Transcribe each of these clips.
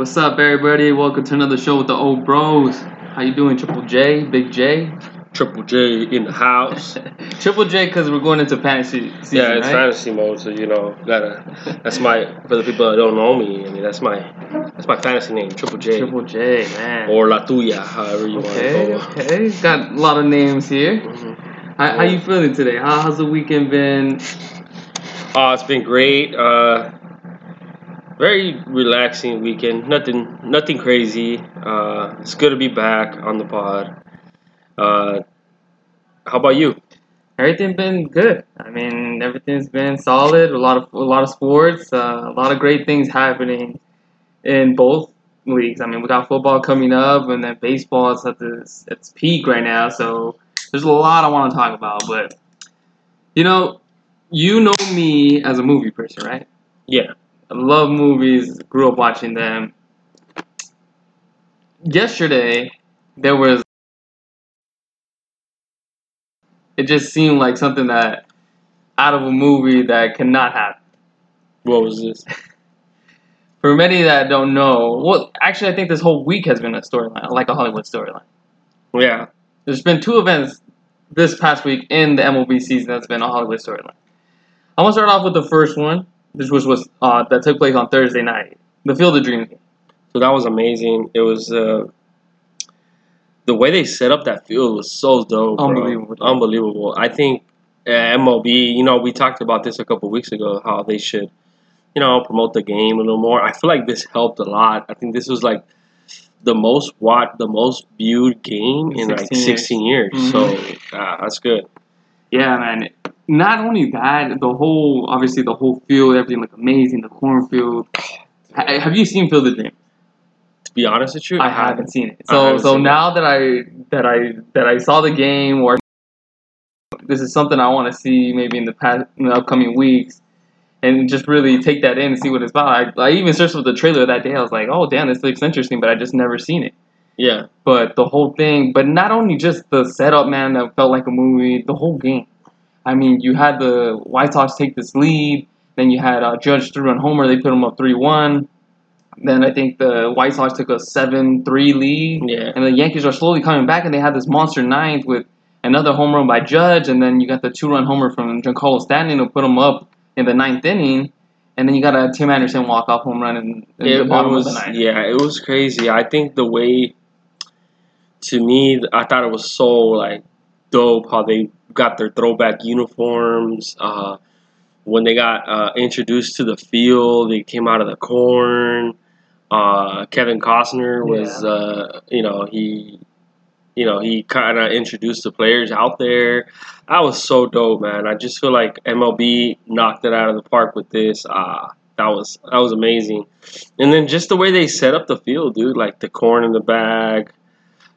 What's up, everybody? Welcome to another show with the O bros. How you doing, Triple J, Big J? Triple J in the house. Triple J, because we're going into fantasy season, yeah, it's right? fantasy mode, so you know, gotta. That's my for the people that don't know me. I mean, that's my that's my fantasy name, Triple J, Triple J, man. or La Tuya, however you okay, want to go. okay. Got a lot of names here. Mhm. How, how you feeling today? How, how's the weekend been? Uh, it's been great. Uh, very relaxing weekend. Nothing, nothing crazy. Uh, it's good to be back on the pod. Uh, how about you? Everything's been good. I mean, everything's been solid. A lot of a lot of sports. Uh, a lot of great things happening in both leagues. I mean, we got football coming up, and then baseball is at this its peak right now. So there's a lot I want to talk about. But you know, you know me as a movie person, right? Yeah. I love movies. Grew up watching them. Yesterday, there was. It just seemed like something that out of a movie that cannot happen. What was this? For many that don't know, well, actually, I think this whole week has been a storyline, like a Hollywood storyline. Yeah. There's been two events this past week in the MLB season that's been a Hollywood storyline. I'm gonna start off with the first one, which was, was uh, that took place on Thursday night, the Field of Dreams. So that was amazing. It was uh, the way they set up that field was so dope. bro. Unbelievable. Unbelievable. I think MLB. You know, we talked about this a couple weeks ago. How they should, you know, promote the game a little more. I feel like this helped a lot. I think this was like the most watched, the most viewed game in like 16 years. 16 years. Mhm. So uh, that's good. Yeah, man. Not only that, the whole obviously the whole field, everything looked amazing. The cornfield. Ha- Have you seen Field of Dreams? To be honest with you, I haven't seen it. So so now that I that I that I saw the game, or this is something I want to see maybe in the past in the upcoming weeks, and just really take that in and see what it's about. I, I even searched for the trailer that day. I was like, oh damn, this looks interesting, but I just never seen it. Yeah. But the whole thing, but not only just the setup, man, that felt like a movie. The whole game. I mean, you had the White Sox take this lead. Then you had uh, Judge threw on homer. They put them up three one. Then I think the White Sox took a seven three lead. Yeah. And the Yankees are slowly coming back, and they had this monster ninth with another home run by Judge, and then you got the two run homer from Giancarlo Stanton to put them up in the ninth inning. And then you got a Tim Anderson walk off home run in, in it, the bottom was of the ninth. yeah it was crazy i think the way to me i thought it was so like dope how they got their throwback uniforms uh when they got uh, introduced to the field they came out of the corn uh kevin costner was Yeah. uh you know he you know he kind of introduced the players out there that was so dope man i just feel like mlb knocked it out of the park with this uh that was that was amazing and then just the way they set up the field, dude, like the corn in the bag.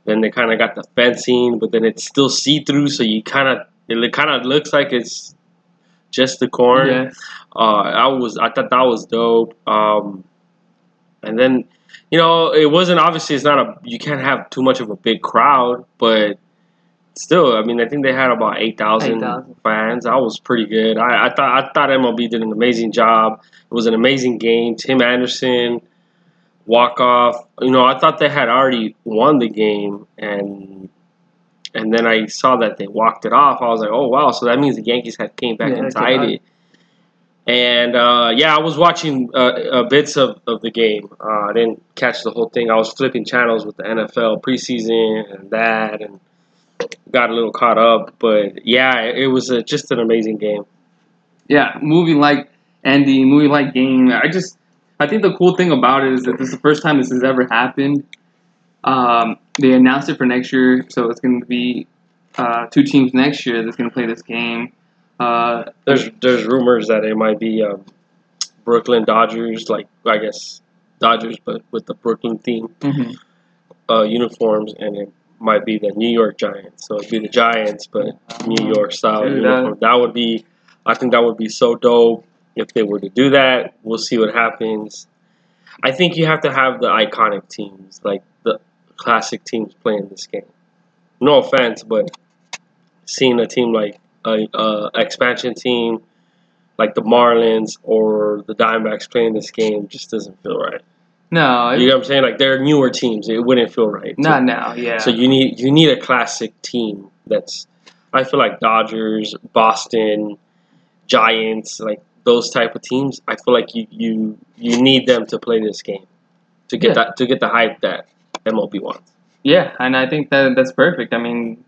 Then they kind of got the fencing, but then it's still see through, so you kind of it kind of looks like it's just the corn. Yeah. Uh, I was I thought that was dope. Um, and then you know it wasn't obviously it's not a you can't have too much of a big crowd, but still, I mean I think they had about eight thousand 8,000. fans. That was pretty good. I, I thought I thought MLB did an amazing job. It was an amazing game. Tim Anderson walk off. You know I thought they had already won the game and. And then I saw that they walked it off. I was like, "Oh wow!" So that means the Yankees had came back Yeah, and tied it. And uh, yeah, I was watching uh, uh, bits of, of the game. Uh, I didn't catch the whole thing. I was flipping channels with the NFL preseason and that, and got a little caught up. But yeah, it was a, just an amazing game. yeah, movie like Andy, movie like game. I just, I think the cool thing about it is that this is the first time this has ever happened. Um, they announced it for next year, so it's going to be uh, two teams next year that's going to play this game. Uh, There's there's rumors that it might be um, Brooklyn Dodgers, like I guess Dodgers, but with the Brooklyn theme mhm. uh, uniforms, and it might be the New York Giants. So it'd be the Giants, but New York style Dude, uniform. That would be, I think that would be so dope if they were to do that. We'll see what happens. I think you have to have the iconic teams, like the classic teams playing this game. No offense, but seeing a team like a, a expansion team, like the Marlins or the Diamondbacks playing this game, just doesn't feel right. No, You know what I'm saying? Like they're newer teams. It wouldn't feel right. not now. Yeah. So you need you need a classic team that's I feel like Dodgers, Boston, Giants, like those type of teams. I feel like you you you need them to play this game to get Yeah. that to get the hype that MLB wants. Yeah, and I think that that's perfect. I mean,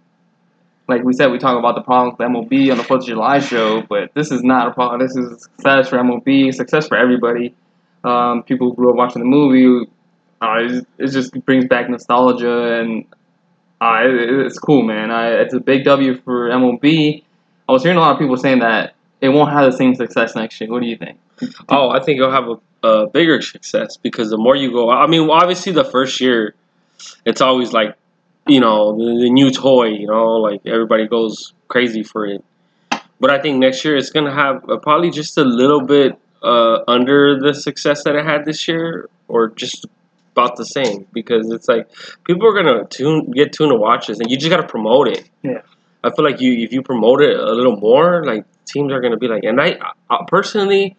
like we said, we talk about the problems with MLB on the Fourth of July show, but this is not a problem. This is success for MLB, success for everybody. Um, people who grew up watching the movie, uh, it, just brings back nostalgia, and uh, it, it's cool, man. I, it's a big W for MLB. I was hearing a lot of people saying that it won't have the same success next year. What do you think? Oh, I think you'll have a, a bigger success because the more you go, I mean, obviously the first year, it's always like, you know, the, the new toy. You know, like everybody goes crazy for it. But I think next year it's gonna have uh, probably just a little bit uh, under the success that it had this year, or just about the same because it's like people are gonna tune get tuned to watch this, and you just gotta promote it. Yeah. I feel like you if you promote it a little more, like teams are gonna be like, and I, I personally,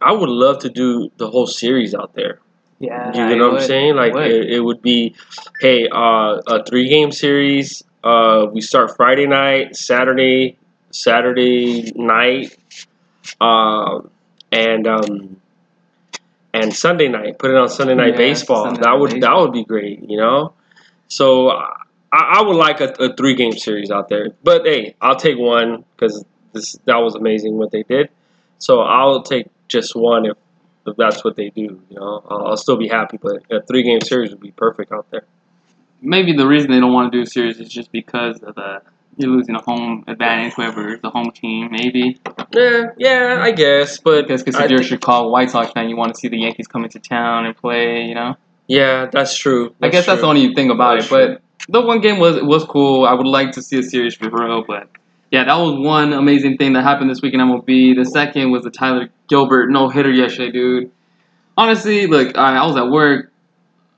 I would love to do the whole series out there. Yeah, You know what I'm saying? Like would. it, it would be, hey, uh, a three game series. Uh, we start Friday night, Saturday, Saturday night, um, and um, and Sunday night. Put it on Sunday night Yeah, baseball. Sunday that night would that would be great. You know, so I, I would like a, a three game series out there. But hey, I'll take one because this that was amazing what they did. So I'll take just one if if that's what they do. You know, I'll, I'll still be happy. But a three game series would be perfect out there. maybe the reason they don't want to do a series is just because of the you're losing a home advantage, whoever the home team, maybe. Yeah, yeah, I guess. But Because if you're a Chicago White Sox fan, you want to see the Yankees come into town and play. You know, yeah, that's true. I guess that's the only thing about That's it. But the one game was was cool. I would like to see a series for real, but. Yeah, that was one amazing thing that happened this week in MLB. The second was the Tyler Gilbert no hitter yesterday, dude. Honestly, look, I, I was at work.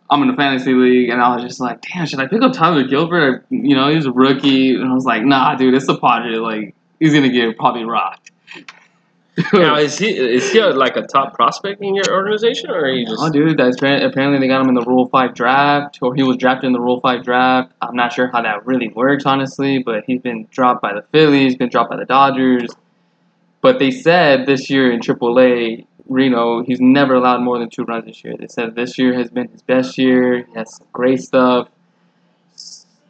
I'm in a fantasy league, and I was just like, damn, should I pick up Tyler Gilbert? You know, he's a rookie, and I was like, nah, dude, it's the Padres. Like, he's gonna get probably rocked. Now is he is he a, like a top prospect in your organization, or are you just? Oh, dude, that's apparently, they got him in the Rule Five draft, or he was drafted in the Rule Five draft. I'm not sure how that really works, honestly, but he's been dropped by the Phillies, been dropped by the Dodgers. But they said this year in AAA, Reno, he's never allowed more than two runs this year. They said this year has been his best year. He has some great stuff.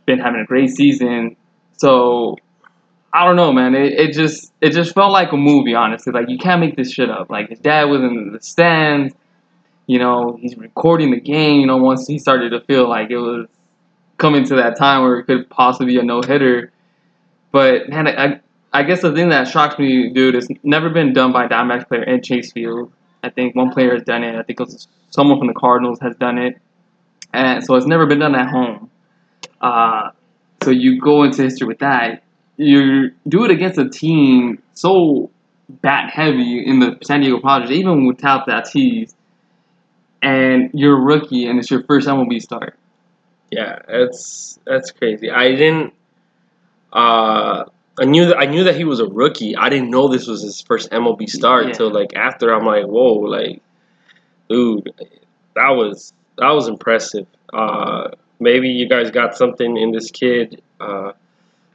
Been having a great season. So I don't know, man. It, it just it just felt like a movie, honestly. Like you can't make this shit up. Like his dad was in the stands. You know, he's recording the game. You know, once he started to feel like it was coming to that time where it could possibly be a no hitter. But man, I, I guess the thing that shocks me, dude, it's never been done by a Diamondbacks player in Chase Field. I think one player has done it. I think it was someone from the Cardinals has done it, and so it's never been done at home. Uh, so you go into history with that. You do it against a team so bat heavy in the San Diego Padres, even without Tatis, and you're a rookie and it's your first MLB start. Yeah, that's that's crazy. I didn't. Uh, I knew that I knew that he was a rookie. I didn't know this was his first MLB start Yeah. until like after. I'm like, whoa, like, dude, that was that was impressive. Uh, maybe you guys got something in this kid. Uh,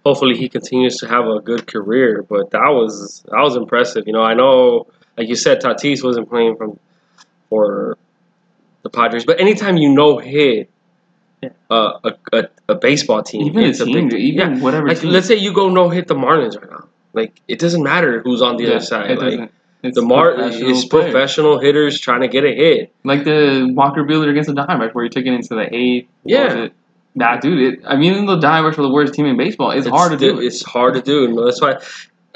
hopefully, he continues to have a good career. But that was that was impressive. You know, I know, like you said, Tatis wasn't playing from for the Padres, but anytime you no hit Yeah. uh, a, a a baseball team, Even it's a team, big even yeah. whatever. Like team. let's say you go no hit the Marlins right now. Like it doesn't matter who's on the Yeah, other side. It Like doesn't. It's the Mar professional is professional hitters trying to get a hit. Like the Walker Buehler against the Diamondbacks, where he took it into the eighth. Yeah. It? Nah, dude. It, I mean, even though the Diamondbacks are the worst team in baseball, it's, hard to do. It's hard to do. And that's why,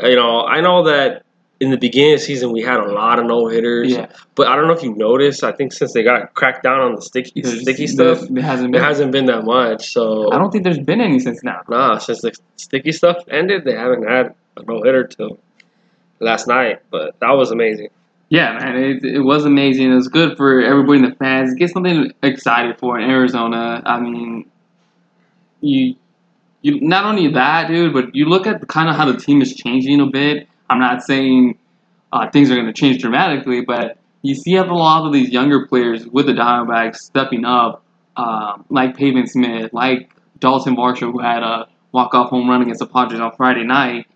you know, I know that in the beginning of the season we had a lot of no hitters. Yeah, But I don't know if you noticed. I think since they got cracked down on the sticky There's- sticky stuff, there hasn't it hasn't been that much. So I don't think there's been any since now. nah, since the sticky stuff ended, they haven't had a no hitter till last night. But that was amazing. Yeah, man, it, it was amazing. It was good for everybody in the fans. Get something excited for in Arizona. I mean, you you not only that, dude, but you look at kind of how the team is changing a bit. I'm not saying uh, things are going to change dramatically, but you see a lot of these younger players with the Diamondbacks stepping up, um, like Pavin Smith, like Daulton Varsho, who had a walk-off home run against the Padres on Friday night.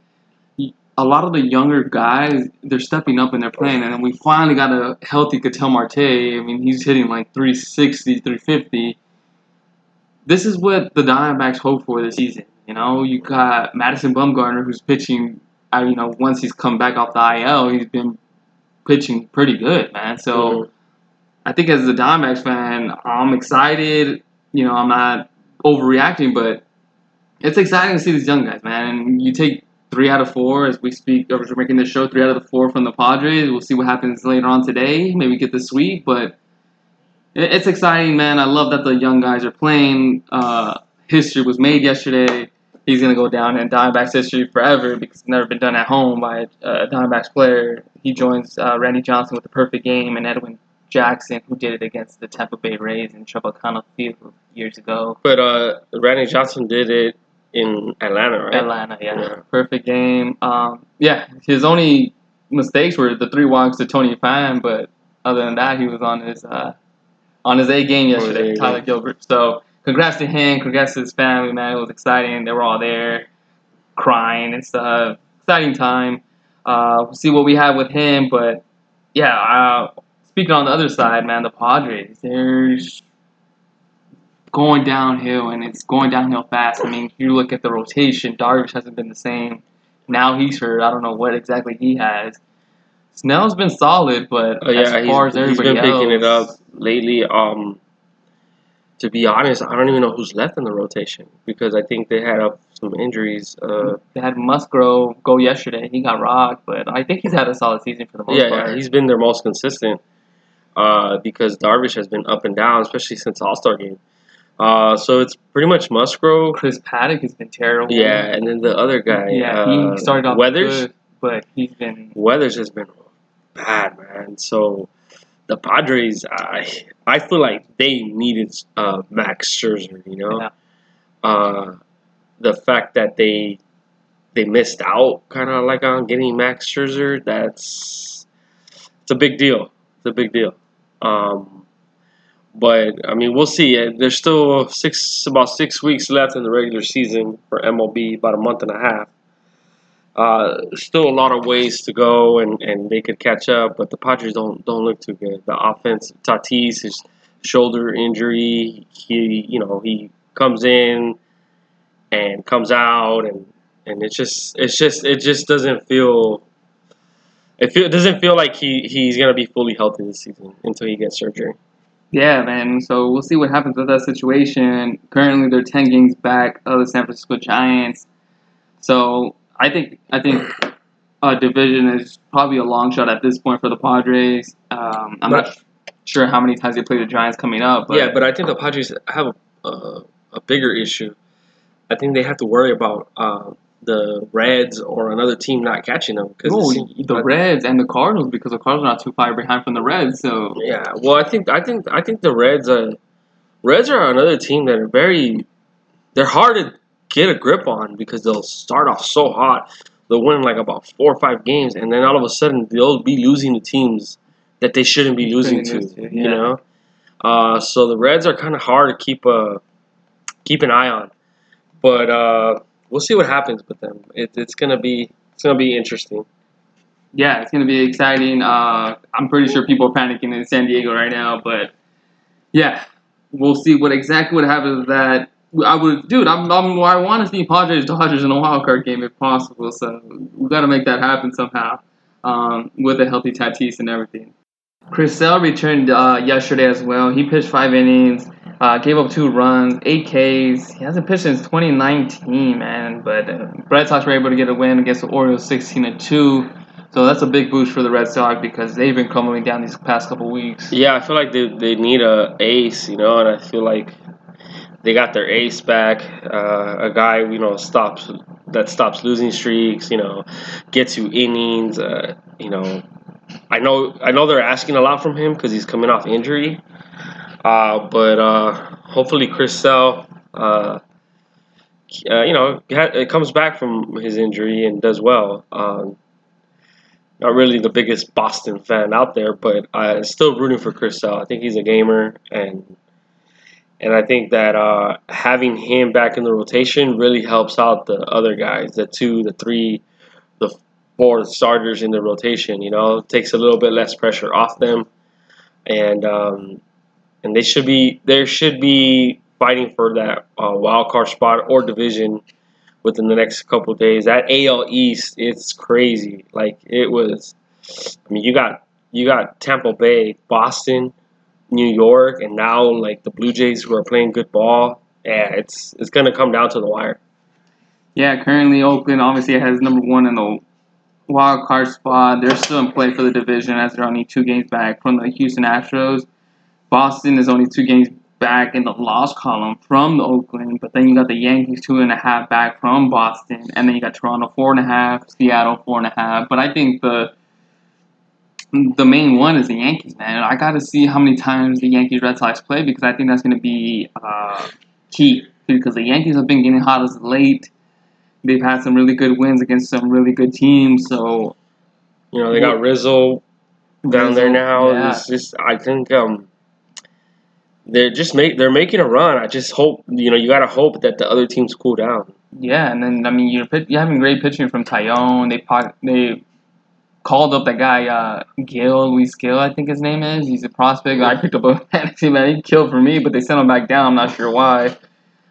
A lot of the younger guys, they're stepping up and they're playing. And then we finally got a healthy Ketel Marte. I mean, he's hitting like 360, 350. This is what the Diamondbacks hope for this season. You know, you got Madison Bumgarner, who's pitching. Uh, you know, once he's come back off the IL, he's been pitching pretty good, man. So Mhm. I think as a Diamondbacks fan, I'm excited. You know, I'm not overreacting, but it's exciting to see these young guys, man. And you take three out of four as we speak, or we're making this show, three out of the four from the Padres. We'll see what happens later on today. Maybe get the sweep, but it's exciting, man. I love that the young guys are playing. Uh, history was made yesterday. He's gonna go down in Diamondbacks history forever because it's never been done at home by a, a Diamondbacks player. He joins uh, Randy Johnson with the perfect game and Edwin Jackson, who did it against the Tampa Bay Rays in Tropicana Field years ago. But uh, Randy Johnson did it in Atlanta, right? Atlanta, yeah. Yeah. Perfect game. Um, yeah, his only mistakes were the three walks to Tommy Pham, but other than that, he was on his uh, on his A game yesterday, A Tyler game. Gilbert. So congrats to him, congrats to his family, man. It was exciting. They were all there, crying and stuff. Exciting time. Uh, we'll see what we have with him, but yeah. Uh, speaking on the other side, man, the Padres. they're going downhill, and it's going downhill fast. I mean, if you look at the rotation. Darvish hasn't been the same. Now he's hurt. I don't know what exactly he has. Snell's been solid, but Oh, yeah, as far he's, as he's everybody been picking it up lately. Um, to be honest, I don't even know who's left in the rotation because I think they had up some injuries. Uh, They had Musgrove go yesterday. He got rocked, but I think he's had a solid season for the most yeah, part. yeah, he's been their most consistent uh, because Darvish has been up and down, especially since All Star game. Uh, so it's pretty much Musgrove. Chris Paddack has been terrible. Yeah, and then the other guy, yeah. uh, he started off Weathers. good, but he's been Weathers has been bad, man. So the Padres, I I feel like they needed uh, Max Scherzer. You know, Yeah. uh, the fact that they they missed out, kind of like on getting Max Scherzer. That's it's a big deal. It's a big deal. Um, but I mean, we'll see. Uh, There's still six about six weeks left in the regular season for MLB, about a month and a half. Uh, still a lot of ways to go, and, and they could catch up. But the Padres don't don't look too good. The offense, Tatis, his shoulder injury, he you know he comes in and comes out, and and it's just it's just it just doesn't feel. It, feel, it doesn't feel like he, he's gonna be fully healthy this season until he gets surgery. Yeah, man. So we'll see what happens with that situation. Currently, they're ten games back of the San Francisco Giants. So I think I think a division is probably a long shot at this point for the Padres. Um, I'm not sure how many times they play the Giants coming up. But yeah, but I think the Padres have a, a, a bigger issue. I think they have to worry about uh, the Reds or another team not catching them no, because the Reds and the Cardinals because the Cardinals are not too far behind from the Reds. So Yeah, well, I think I think I think the Reds are Reds are another team that are very they're hard to get a grip on because they'll start off so hot. They'll win like about four or five games, and then all of a sudden they'll be losing to teams that they shouldn't be losing to. Shouldn't to, You yeah. know, uh, so the Reds are kind of hard to keep a keep an eye on, but uh, we'll see what happens with them. It, it's gonna be it's gonna be interesting. yeah, it's gonna be exciting. Uh, I'm pretty sure people are panicking in San Diego right now, but yeah, we'll see what exactly what happens with that. I would, dude. I'm, I'm I want to see Padres Dodgers in a wild card game if possible. So we got to make that happen somehow um, with a healthy Tatis and everything. Chris Sale returned uh, yesterday as well. He pitched five innings, uh, gave up two runs, eight Ks. He hasn't pitched since 2019, man. But uh, Red Sox were able to get a win against the Orioles, 16 to two. So that's a big boost for the Red Sox because they've been crumbling down these past couple weeks. Yeah, I feel like they, they need a ace, you know, and I feel like they got their ace back. Uh, a guy, you know, stops that stops losing streaks, you know, gets you innings. Uh, you know, I know I know they're asking a lot from him because he's coming off injury. Uh, but uh, hopefully, Chris Sale, uh, uh, you know, it comes back from his injury and does well. Um, not really the biggest Boston fan out there, but I'm still rooting for Chris Sale. I think he's a gamer, and and I think that uh, having him back in the rotation really helps out the other guys, the two, the three, the four starters in the rotation. You know, takes a little bit less pressure off them, and um, and they should be there should be fighting for that uh, wild card spot or division within the next couple days. That AL East, it's crazy. Like it was. I mean, you got you got Tampa Bay, Boston, New York, and now like the Blue Jays who are playing good ball. Yeah, it's it's gonna come down to the wire. Yeah, currently Oakland obviously has number one in the wild card spot. They're still in play for the division as they're only two games back from the Houston Astros. Boston is only two games back in the loss column from the Oakland, but then you got the Yankees two and a half back from Boston, and then you got Toronto four and a half, Seattle four and a half. But I think the the main one is the Yankees, man. I got to see how many times the Yankees Red Sox play because I think that's going to be uh, key because the Yankees have been getting hot as late. They've had some really good wins against some really good teams, so You know, they got Rizzo down there now. yeah. It's just I think um they're just make they're making a run. I just hope you know you gotta hope that the other teams cool down. Yeah, and then I mean you're you're having great pitching from Taillon. They they called up that guy uh, Gil Luis Gil, I think his name is. He's a prospect. I picked up a fantasy man. He killed for me, but they sent him back down. I'm not sure why.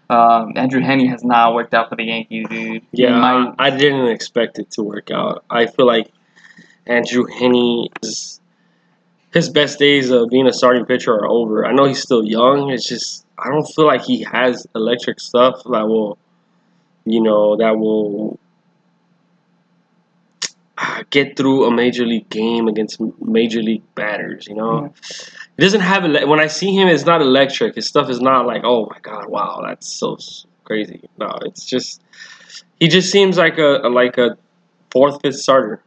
Um, Andrew Heaney has not worked out for the Yankees, dude. Yeah, might- I, I didn't expect it to work out. I feel like Andrew Heaney is his best days of being a starting pitcher are over. I know he's still young. It's just I don't feel like he has electric stuff that will, you know, that will get through a major league game against major league batters. You know, he doesn't have ele- when I see him, it's not electric. His stuff is not like, oh my god, wow, that's so crazy. No, it's just he just seems like a, a like a fourth, fifth starter.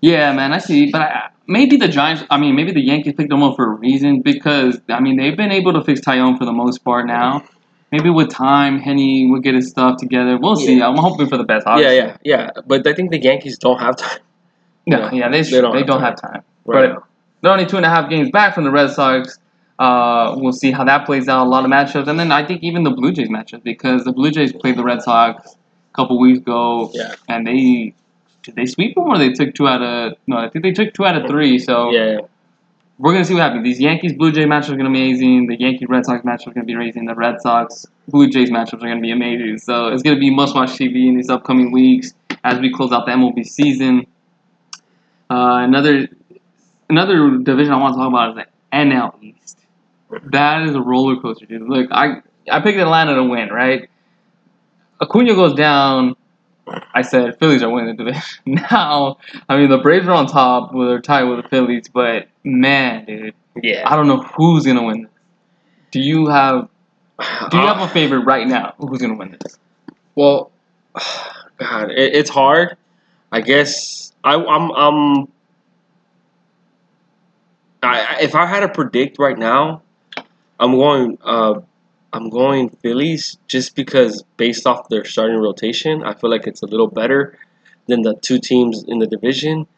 Yeah, man, I see. But I, maybe the Giants. I mean, maybe the Yankees picked him up for a reason because I mean they've been able to fix Taillon for the most part now. Maybe with time, Heaney will get his stuff together. We'll see. I'm hoping for the best. Obviously. Yeah, yeah, yeah. But I think the Yankees don't have time. No, Yeah. yeah, they, They don't they have don't time. have time. Right But they're only two and a half games back from the Red Sox. Uh, we'll see how that plays out. A lot of matchups, and then I think even the Blue Jays matchup because the Blue Jays played the Red Sox a couple weeks ago, Yeah. and they did they sweep them or they took two out of no, I think they took two out of three. So Yeah, we're gonna see what happens. These Yankees Blue Jay matchups are gonna be amazing. The Yankees Red Sox matchup is gonna be amazing. The Red Sox Blue Jays matchups are gonna be amazing. So it's gonna be must watch TV in these upcoming weeks as we close out the MLB season. Uh, another another division I want to talk about is the NL East. That is a roller coaster, dude. Look, I I picked Atlanta to win, right? Acuna goes down. I said Phillies are winning the division. now, I mean the Braves are on top, well, they're tied with the Phillies, but man, dude, yeah. I don't know who's gonna win. Do you have Do you have a favorite right now? Who's gonna win this? Well, God, it, it's hard. I guess I, I'm. I'm I, I- if I had to predict right now, I'm going. Uh, I'm going Phillies just because based off their starting rotation, I feel like it's a little better than the two teams in the division.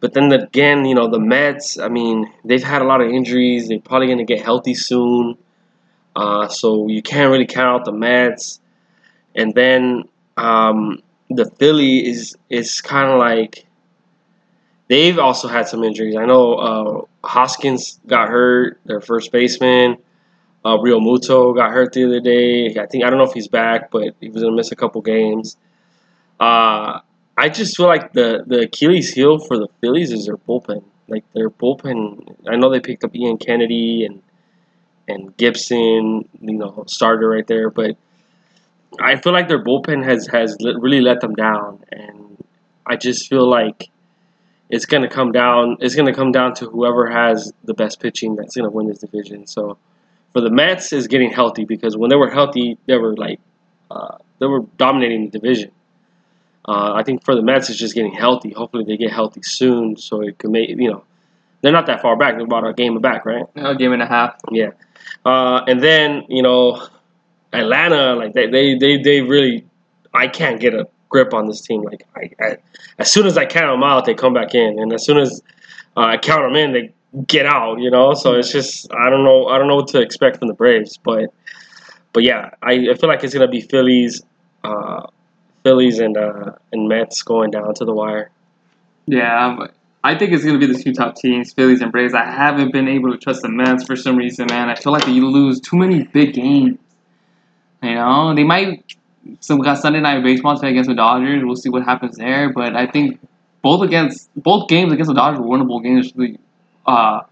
But then again, you know the Mets. I mean, they've had a lot of injuries. They're probably going to get healthy soon. Uh, so you can't really count out the Mets. And then um, the Philly is is kind of like they've also had some injuries. I know uh, Hoskins got hurt, their first baseman. Uh, Realmuto got hurt the other day. I think I don't know if he's back, but he was gonna miss a couple games. Uh, I just feel like the the Achilles heel for the Phillies is their bullpen. Like their bullpen. I know they picked up Ian Kennedy and and Gibson, you know, starter right there, but I feel like their bullpen has has really let them down, and I just feel like it's gonna come down. It's gonna come down to whoever has the best pitching that's gonna win this division. So for the Mets, is getting healthy because when they were healthy, they were like uh, they were dominating the division. Uh, I think for the Mets, it's just getting healthy. Hopefully, they get healthy soon, so it can make you know they're not that far back. They're about a game back, right? A game and a half. Yeah. Uh, and then, you know, Atlanta, like they, they, they, they really I can't get a grip on this team. Like I, I, as soon as I count them out, they come back in, and as soon as uh, I count them in, they get out. You know, so it's just I don't know I don't know what to expect from the Braves, but but yeah, I, I feel like it's gonna be Phillies, uh, Phillies and uh, and Mets going down to the wire. Yeah, I think it's to be the two top teams, Phillies and Braves. I haven't been able to trust the Mets for some reason, man. I feel like they lose too many big games. You know, they might. So we got Sunday night baseball today against the Dodgers. We'll see what happens there. But I think both against both games against the Dodgers were winnable games uh,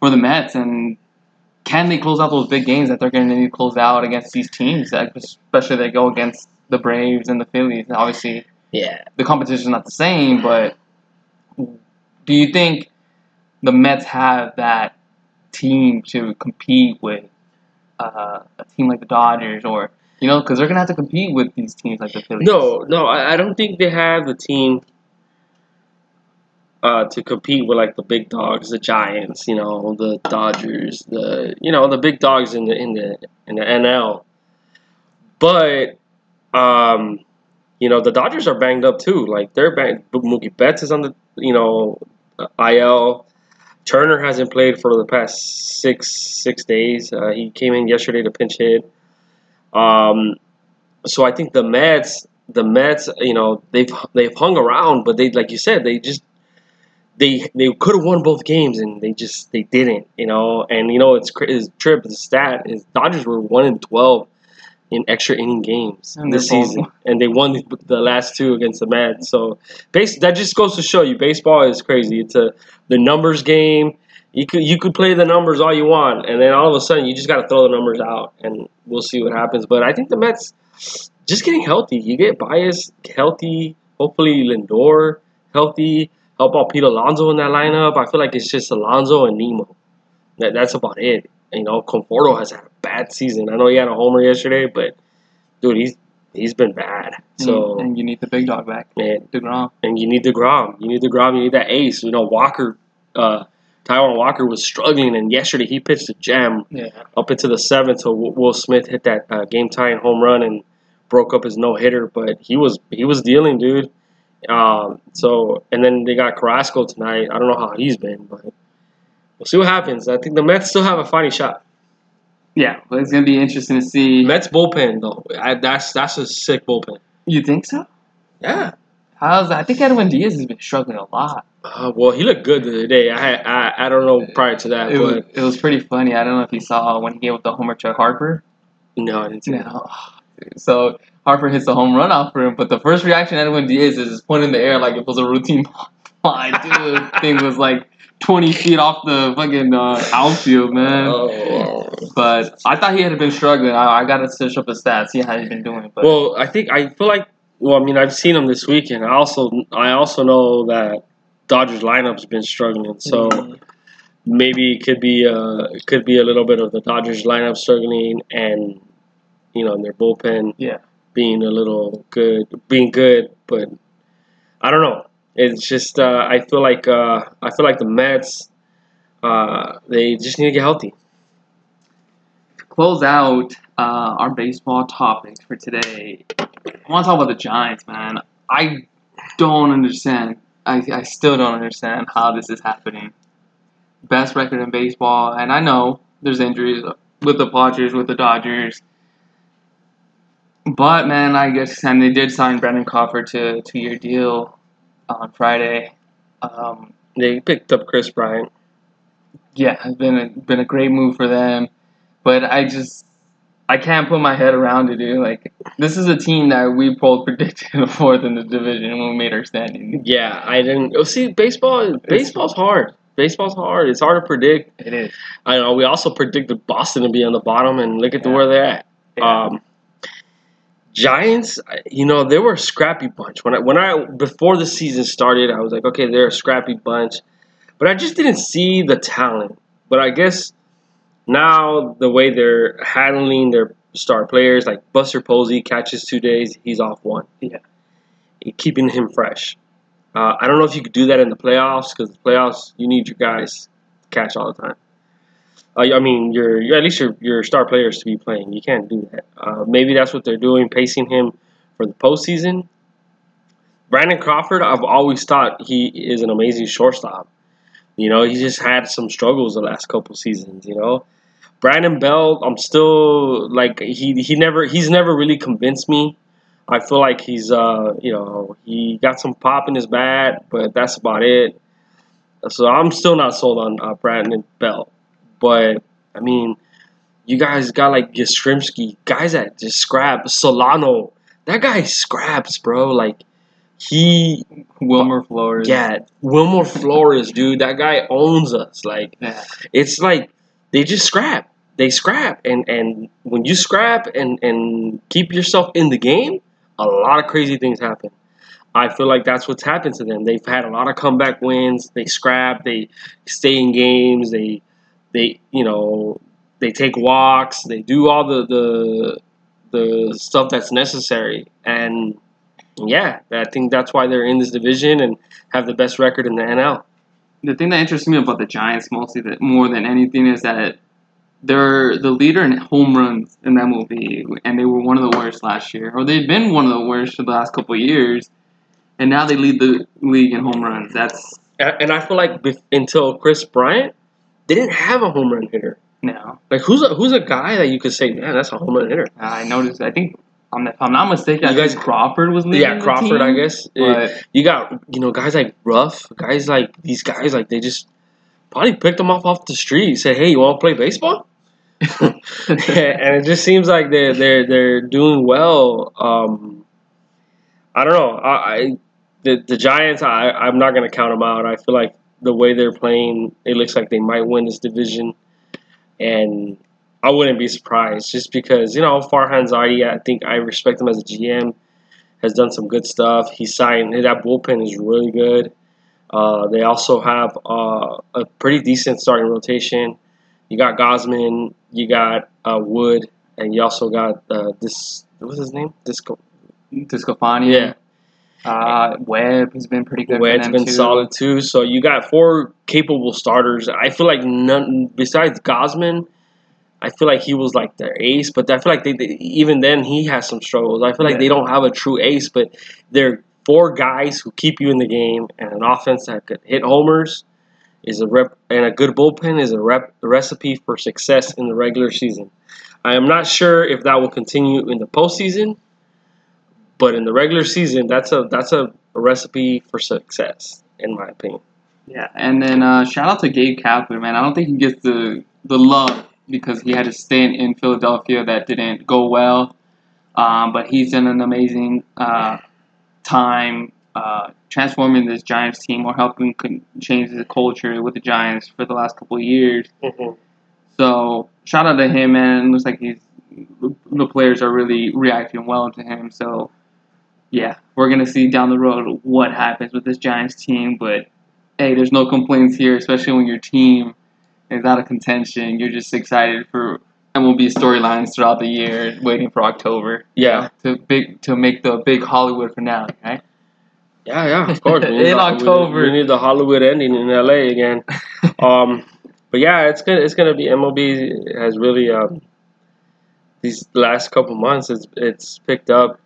for the Mets. And can they close out those big games that they're going to need to close out against these teams, especially they go against the Braves and the Phillies? Obviously, Yeah, the competition is not the same, but do you think the Mets have that team to compete with uh, a team like the Dodgers, or you know, because they're gonna have to compete with these teams like the Phillies? no, no, I, I don't think they have the team. Uh, to compete with like the big dogs, the Giants, you know, the Dodgers, the you know the big dogs in the in the in the NL. But um, you know the Dodgers are banged up too. Like they're banged. Mookie Betts is on the you know IL. Turner hasn't played for the past six six days. Uh, he came in yesterday to pinch hit. Um, so I think the Mets, the Mets, you know, they've they've hung around, but they like you said, they just they they could have won both games and they just they didn't, you know. And you know, it's his trip. The stat is Dodgers were one in twelve in extra inning games And this season, and they won the, the last two against the Mets. So, base that just goes to show you, baseball is crazy. It's a the numbers game. You could you could play the numbers all you want, and then all of a sudden you just got to throw the numbers out, and we'll see what happens. But I think the Mets just getting healthy. You get Baez healthy. Hopefully Lindor healthy. Help out Pete Alonso in that lineup. I feel like it's just Alonso and Nimmo. That, that's about it. You know, Conforto has had a bad season. I know he had a homer yesterday, but dude, he's he's been bad. So and, you need the big dog back, man, deGrom. and you need the Grom. You need the Grom. You need that ace. You know, Walker, uh, Taijuan Walker was struggling, and yesterday he pitched a gem Yeah, up into the seventh. So Will Will Smith hit that uh, game tying home run and broke up his no hitter. But he was he was dealing, dude. Um, so and then they got Carrasco tonight. I don't know how he's been, but we'll see what happens. I think the Mets still have a fighting shot. yeah. But it's gonna be interesting to see. Mets bullpen though, I, that's that's a sick bullpen. You think so? Yeah. How's I think Edwin Diaz has been struggling a lot. Uh, well, he looked good the other day. I had, I I don't know prior to that, It was, it was pretty funny. I don't know if you saw when he gave up the homer to Harper. no, I didn't see that. So Harper hits a home run off for him, but the first reaction Edwin Diaz is just pointing in the air like it was a routine fly. Dude, thing was like 20 feet off the fucking uh, outfield, man. Oh. But I thought he had been struggling. I, I got to search up his stats, see how he's been doing. But Well, I think I feel like. Well, I mean, I've seen him this weekend. I also I also know that Dodgers lineup's been struggling, so Mm, maybe it could be uh could be a little bit of the Dodgers lineup struggling and you know in their bullpen Yeah. Being a little good, being good, but I don't know. It's just uh, I feel like uh, I feel like the Mets uh, they just need to get healthy. to close out uh, our baseball topics for today, I want to talk about the Giants, man. I don't understand. I, I still don't understand how this is happening. Best record in baseball, and I know there's injuries with the Dodgers, with the Dodgers. But man, I guess, and they did sign Brandon Crawford to a two-year deal on Friday. Um, They picked up Kris Bryant. yeah, it's been a, been a great move for them. But I just I can't put my head around it, dude. Like this is a team that we both predicted fourth in the division when we made our standing. Yeah, I didn't. Oh, see, baseball. Baseball's hard. Baseball's hard. It's hard to predict. It is. I know. We also predicted Boston to be on the bottom, and look at the Yeah. where they're at. Yeah. Um, Giants, you know, they were a scrappy bunch. When I when I before the season started, I was like, okay, they're a scrappy bunch, but I just didn't see the talent. But I guess now the way they're handling their star players, like Buster Posey catches two days, he's off one. Yeah. keeping him fresh. Uh, I don't know if you could do that in the playoffs because the playoffs you need your guys to catch all the time. I mean, your, your at least your your star players to be playing. You can't do that. Uh, maybe that's what they're doing, pacing him for the postseason. Brandon Crawford, I've always thought he is an amazing shortstop. You know, he just had some struggles the last couple seasons. You know, Brandon Belt, I'm still like he he never he's never really convinced me. I feel like he's uh you know he got some pop in his bat, but that's about it. So I'm still not sold on uh, Brandon Belt. But I mean, you guys got like Yastrzemski, guys that just scrap Solano. That guy scraps, bro. Like he Wilmer Flores. yeah, Wilmer Flores, dude, that guy owns us. Like Yeah. it's like they just scrap. They scrap, and and when you scrap and and keep yourself in the game, a lot of crazy things happen. I feel like that's what's happened to them. They've had a lot of comeback wins. They scrap. They stay in games. They they you know they take walks. They do all the the the stuff that's necessary. And yeah, I think that's why they're in this division and have the best record in the NL. The thing that interests me about the Giants mostly that more than anything is that they're the leader in home runs in that movie, and they were one of the worst last year, or they've been one of the worst for the last couple of years, and now they lead the league in home runs. That's And and I feel like until Kris Bryant, they didn't have a home run hitter. now. Like who's a, who's a guy that you could say, man, that's a home run hitter? I noticed. I think, um, if I'm not mistaken, I You think guys- Crawford was leading. Yeah, Crawford, I guess. But you got you know guys like Ruf, guys like these guys like they just probably picked them off off the street. And Said, hey, you want to play baseball? and it just seems like they're they're they're doing well. Um, I don't know. I, I the the Giants. I I'm not gonna count them out. I feel like the way they're playing, it looks like they might win this division, and I wouldn't be surprised just because you know Farhan Zaidi. I think I respect him as a GM. Has done some good stuff. He signed that bullpen is really good. Uh, they also have uh, a pretty decent starting rotation. You got Gausman, you got uh, Wood, and you also got uh, this. What's his name? Disco. DeSclafani. Yeah, Uh, Webb has been pretty good. them been too. solid too. So you got four capable starters. I feel like none besides Gausman. I feel like he was like their ace, but I feel like they, they even then he has some struggles. I feel like Yeah. they don't have a true ace, but they're four guys who keep you in the game, and an offense that could hit homers is a rep, and a good bullpen is a rep, recipe for success in the regular season. I am not sure if that will continue in the postseason, but in the regular season, that's a that's a, recipe for success, in my opinion. Yeah, and then uh, shout out to Gabe Kapler, man. I don't think he gets the the love because he had a stint in Philadelphia that didn't go well. Um, but he's done an amazing uh, time uh, transforming this Giants team or helping con- change the culture with the Giants for the last couple of years. So shout out to him, man. It looks like he's the players are really reacting well to him. So yeah, we're gonna see down the road what happens with this Giants team. But hey, there's no complaints here, especially when your team is out of contention. You're just excited for MLB storylines throughout the year, waiting for October Yeah, to big to make the big Hollywood finale, right? yeah, yeah. Of course, In October. we, we need the Hollywood ending in LA again. um, but yeah, it's gonna it's gonna be MLB has really um, these last couple months it's it's picked up.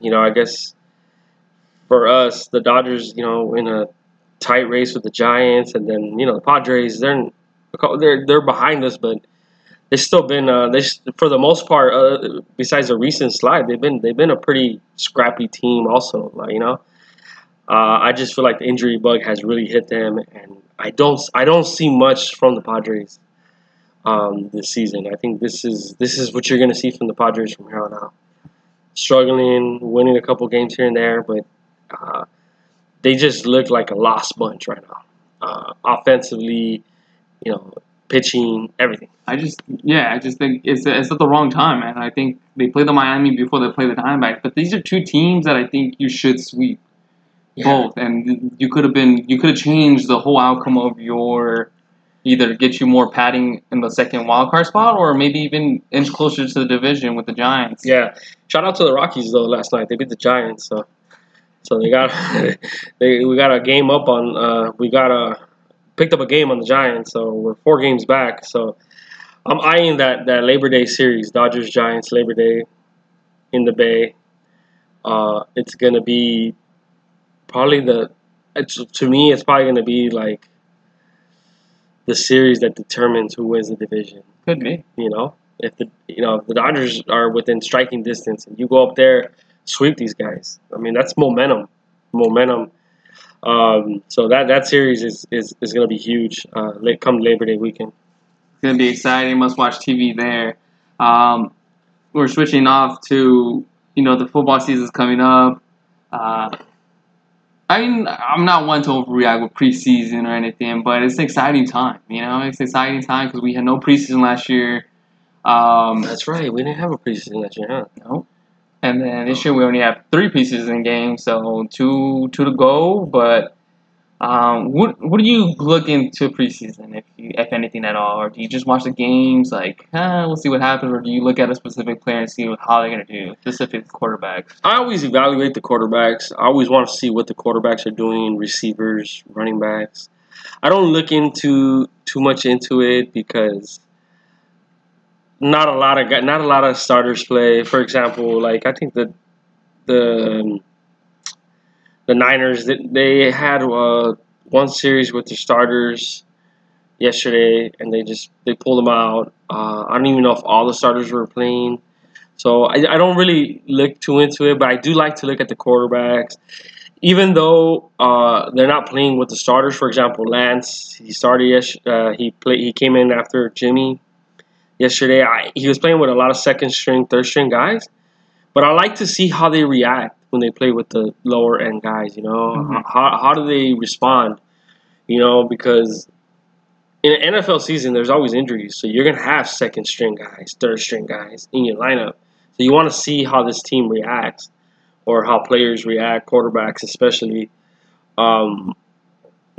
You know, I guess for us, the Dodgers, you know, in a tight race with the Giants, and then you know the Padres, they're they're they're behind us, but they've still been uh, they for the most part, uh, besides a recent slide, they've been they've been a pretty scrappy team. Also, like, you know, uh, I just feel like the injury bug has really hit them, and I don't I don't see much from the Padres um, this season. I think this is this is what you're going to see from the Padres from here on out. Struggling, winning a couple games here and there, but uh, they just look like a lost bunch right now. Uh, offensively, you know, pitching, everything. I just, yeah, I just think it's it's at the wrong time, man. I think they play the Miami before they play the Diamondbacks, but these are two teams that I think you should sweep both, and you could have been, you could have changed the whole outcome of your either get you more padding in the second wild card spot, or maybe even inch closer to the division with the Giants. Yeah. Shout out to the Rockies though. Last night they beat the Giants, so so they got they we got a game up on uh, we got a picked up a game on the Giants, so we're four games back. So I'm eyeing that that Labor Day series, Dodgers Giants Labor Day in the Bay. Uh, it's gonna be probably the it's, to me it's probably to be like the series that determines who wins the division. Could be. You know, if the you know if the Dodgers are within striking distance and you go up there, sweep these guys. I mean that's momentum, momentum. Um, so that that series is is, is going to be huge. Uh, come Labor Day weekend. It's gonna be exciting. Must watch TV there. Um, we're switching off to you know the football season's coming up. Uh, I mean, I'm not one to overreact with preseason or anything, but it's an exciting time. You know, it's an exciting time because we had no preseason last year. Um, That's right. We didn't have a preseason last year, huh? no. And then this year we only have three preseason games, so two two to go. But um, what what do you look into preseason, if you if anything at all, or do you just watch the games like, ah, we'll see what happens, or do you look at a specific player and see how they're gonna do, specific quarterbacks? I always evaluate the quarterbacks. I always want to see what the quarterbacks are doing, receivers, running backs. I don't look into too much into it because not a lot of not a lot of starters play. For example, like I think the the um, the Niners they had uh, one series with the starters yesterday, and they just they pulled them out. Uh, I don't even know if all the starters were playing. So I, I don't really look too into it, but I do like to look at the quarterbacks. Even though uh, they're not playing with the starters, for example, Lance, he started yes, uh, he played he came in after Jimmy yesterday. I, he was playing with a lot of second string, third string guys, but I like to see how they react when they play with the lower end guys. You know, Mhm. how how do they respond? You know, because in an NFL season, there's always injuries, so you're gonna have second string guys, third string guys in your lineup. So you want to see how this team reacts, or how players react, quarterbacks especially. Um,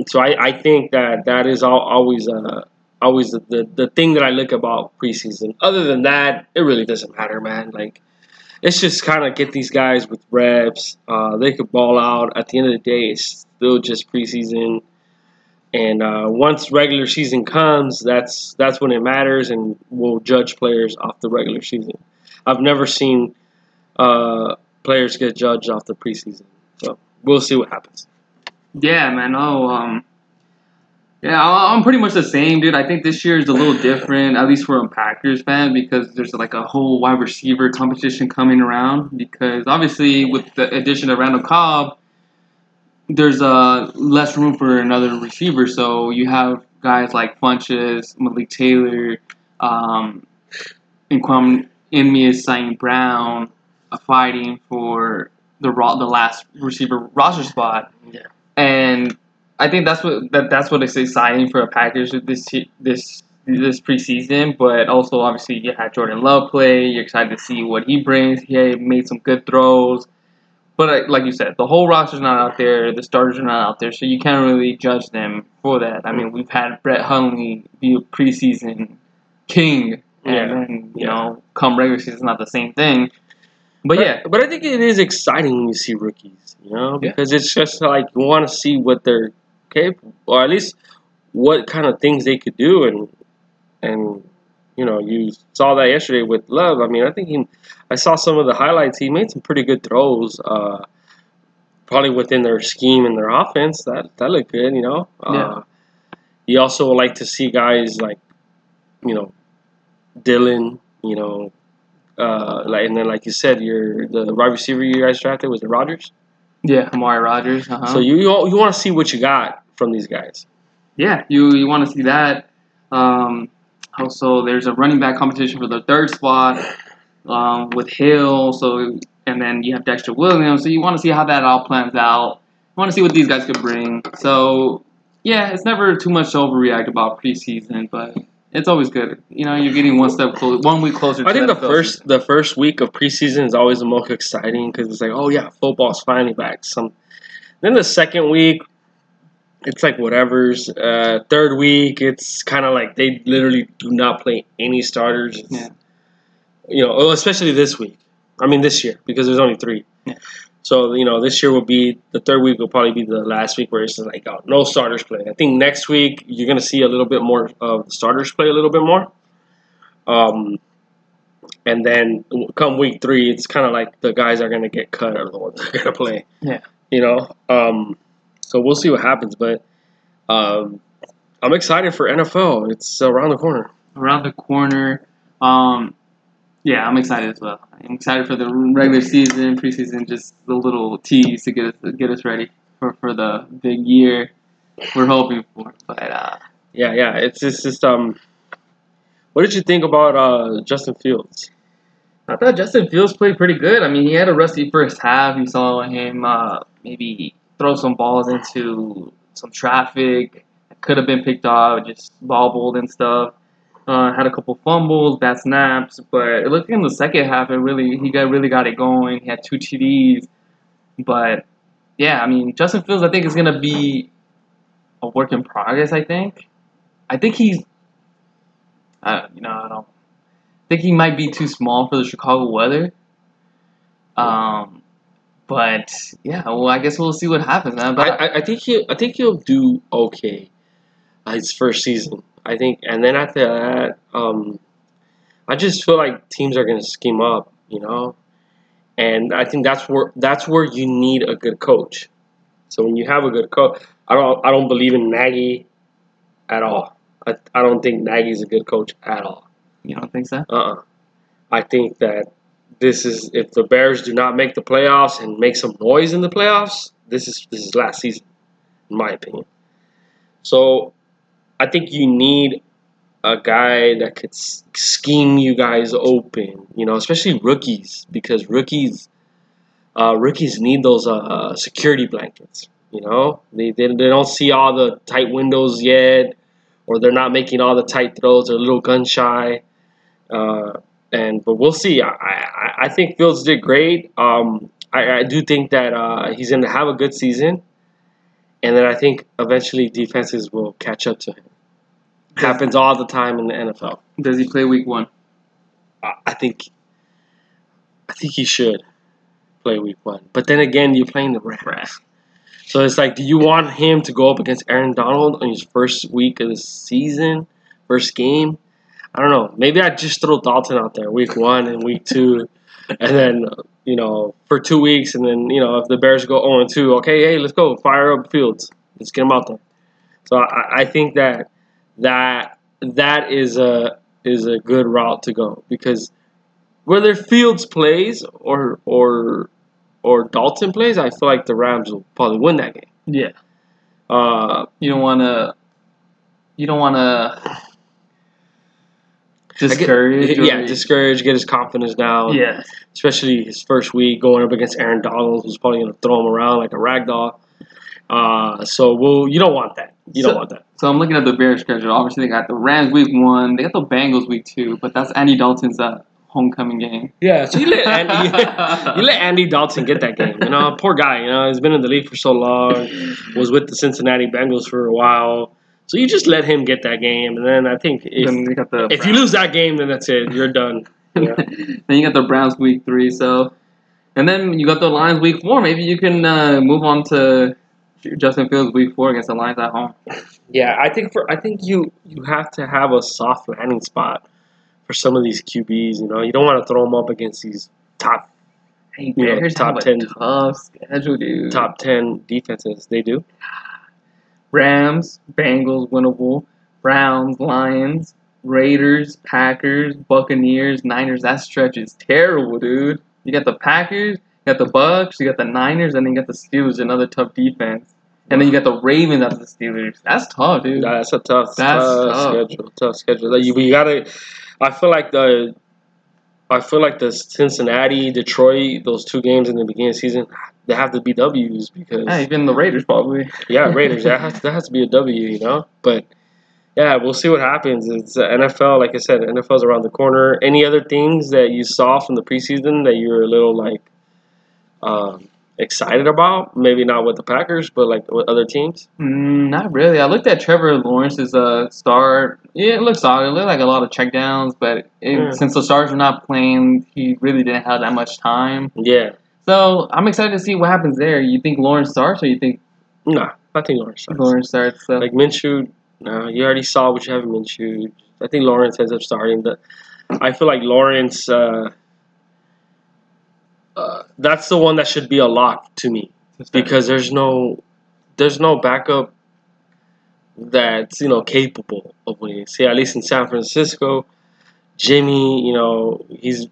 so I, I think that that is al- always uh, always the, the, the thing that I look about preseason. Other than that, it really doesn't matter, man. Like it's just kind of get these guys with reps. Uh, they could ball out. At the end of the day, it's still just preseason. And uh, once regular season comes, that's that's when it matters, and we'll judge players off the regular season. I've never seen uh, players get judged off the preseason, so we'll see what happens. Yeah, man. Oh, um, yeah, I'm pretty much the same, dude. I think this year is a little different, at least for a Packers fan, because there's like a whole wide receiver competition coming around. Because obviously, with the addition of Randall Cobb, there's uh, less room for another receiver. So you have guys like Funchess, Malik Taylor, um, Inquam Inmius, St. Brown, uh, fighting for the ro- the last receiver roster spot. Yeah. And I think that's what that, that's what is exciting for a Packers this this this preseason. But also, obviously, you had Jordan Love play. You're excited to see what he brings. He made some good throws. But like you said, the whole roster's not out there. The starters are not out there, so you can't really judge them for that. I mean, we've had Brett Hundley be a preseason king, and Yeah. then you Yeah. know, come regular season, it's not the same thing. But yeah, but I think it is exciting when you see rookies, you know, Yeah. because it's just like you want to see what they're capable, or at least what kind of things they could do, and and you know, you saw that yesterday with Love. I mean, I think he, I saw some of the highlights. He made some pretty good throws, uh, probably within their scheme and their offense. That that looked good, you know. Yeah. Uh, you also like to see guys like, you know, Dillon, you know, uh, like and then like you said, your the wide receiver you guys drafted was it Rodgers. yeah, Amari Rodgers. Uh-huh. So you you, you want to see what you got from these guys. yeah, you you want to see that. Um, also, there's a running back competition for the third spot um, with Hill. So and then you have Dexter Williams. So you want to see how that all plans out. You want to see what these guys could bring. So yeah, it's never too much to overreact about preseason, but it's always good. You know, you're getting one step closer, one week closer. To I think the NFL season. first the first week of preseason is always the most exciting because it's like, oh yeah, football's finally back. Some then the second week, it's like whatever's. Uh, third week, it's kind of like they literally do not play any starters. It's- Yeah. You know, especially this week. I mean, this year because there's only three. Yeah. So you know, this year will be the third week will probably be the last week where it's like, oh, no starters play. I think next week you're gonna see a little bit more of the starters play a little bit more. Um, and then come week three, it's kind of like the guys are gonna get cut are the ones that are gonna play. Yeah. You know, um, so we'll see what happens. But um, I'm excited for NFL. It's around the corner. Around the corner. Um, yeah, I'm excited as well. I'm excited for the regular season, preseason, just the little tease to get us get us ready for, for the big year we're hoping for. But uh, Yeah, yeah. It's just, just um. What did you think about uh, Justin Fields? I thought Justin Fields played pretty good. I mean, he had a rusty first half. You saw him uh, maybe throw some balls into some traffic. Could have been picked off, just bobbled and stuff. Uh, had a couple fumbles, bad snaps, but it looked like in the second half, it really he got really got it going. He had two TDs, but yeah, I mean, Justin Fields, I think is gonna be a work in progress. I think, I think he's, uh, you know, I don't think he might be too small for the Chicago weather. Um, but yeah, well, I guess we'll see what happens, man. But I, I, I think he I think he'll do okay. uh, His first season, I think, and then after that, um, I just feel like teams are gonna scheme up, you know, and I think that's where that's where you need a good coach. So when you have a good coach, I don't I don't believe in Nagy at all. I, I don't think Nagy's a good coach at all. you don't think so? Uh-uh. I think that this is if the Bears do not make the playoffs and make some noise in the playoffs, this is this is last season, in my opinion. So, I think you need a guy that could scheme you guys open, you know, especially rookies because rookies, uh, rookies need those uh, security blankets. You know, they, they they don't see all the tight windows yet, or they're not making all the tight throws. They're a little gun shy. Uh, and but we'll see. I, I, I think Fields did great. Um, I, I do think that uh, he's going to have a good season, and then I think eventually defenses will catch up to him. Happens all the time in the NFL. Does he play week one? I, I think. I think he should play week one, but then again, you're playing the Rams. So it's like, do you want him to go up against Aaron Donald on his first week of the season, first game? I don't know. Maybe I just throw Dalton out there week one and week two, and then you know for two weeks, and then you know if the Bears go zero and two, okay, hey, let's go fire up Fields, let's get him out there. So I, I think that that that is a is a good route to go because whether Fields plays or or or Dalton plays, I feel like the Rams will probably win that game. Yeah. Uh, You don't want to. You don't want to I get- discourage. yeah, discourage, get his confidence down. yeah. especially his first week going up against Aaron Donald, who's probably going to throw him around like a rag doll. Uh, so we'll, you don't want that. You don't want that. So I'm looking at the Bears schedule. Obviously, they got the Rams week one. They got the Bengals week two, but that's Andy Dalton's uh, homecoming game. Yeah, so you let Andy, you let Andy Dalton get that game. You know, poor guy. You know, he's been in the league for so long. Was with the Cincinnati Bengals for a while. So you just let him get that game, and then I think if then they got the if you lose that game, then that's it. You're done. Yeah. then you got the Browns week three. So, and then you got the Lions week four. Maybe you can uh, move on to Justin Fields week four against the Lions at home. Yeah, I think for I think you you have to have a soft landing spot for some of these QBs. You know, you don't want to throw them up against these top Hey, You know, top 10 tough schedule, dude. top ten defenses. They do. Rams, Bengals, winnable. Browns, Lions, Raiders, Packers, Buccaneers, Niners. That stretch is terrible, dude. You got the Packers, you got the Bucks, you got the Niners, and then you got the Steelers, another tough defense. And then you got the Ravens after the Steelers. That's tough, dude. That's a tough, That's tough, tough. schedule. Tough schedule. Like, you, you gotta. I feel like the. I feel like the Cincinnati, Detroit, those two games in the beginning of the season, they have to be W's because Yeah, even the Raiders probably. yeah, Raiders that has that has to be a W, you know. But yeah, we'll see what happens. It's NFL, like I said, NFL's around the corner. Any other things that you saw from the preseason that you were a little like um, excited about? Maybe not with the Packers, but like with other teams. Mm, not really. I looked at Trevor Lawrence's uh, start. Yeah, it looked solid. It looked like a lot of checkdowns, but it, Yeah. since the stars were not playing, he really didn't have that much time. Yeah, So I'm excited to see what happens there. You think Lawrence starts, or you think nah, I think Lawrence. starts. Lawrence starts? So. Like Minshew, no, you already saw what you have in Minshew. I think Lawrence ends up starting. But I feel like Lawrence, uh, uh, that's the one that should be a lock to me. because there's no there's no backup that's you know capable of winning. See, at least in San Francisco, Jimmy, you know, he's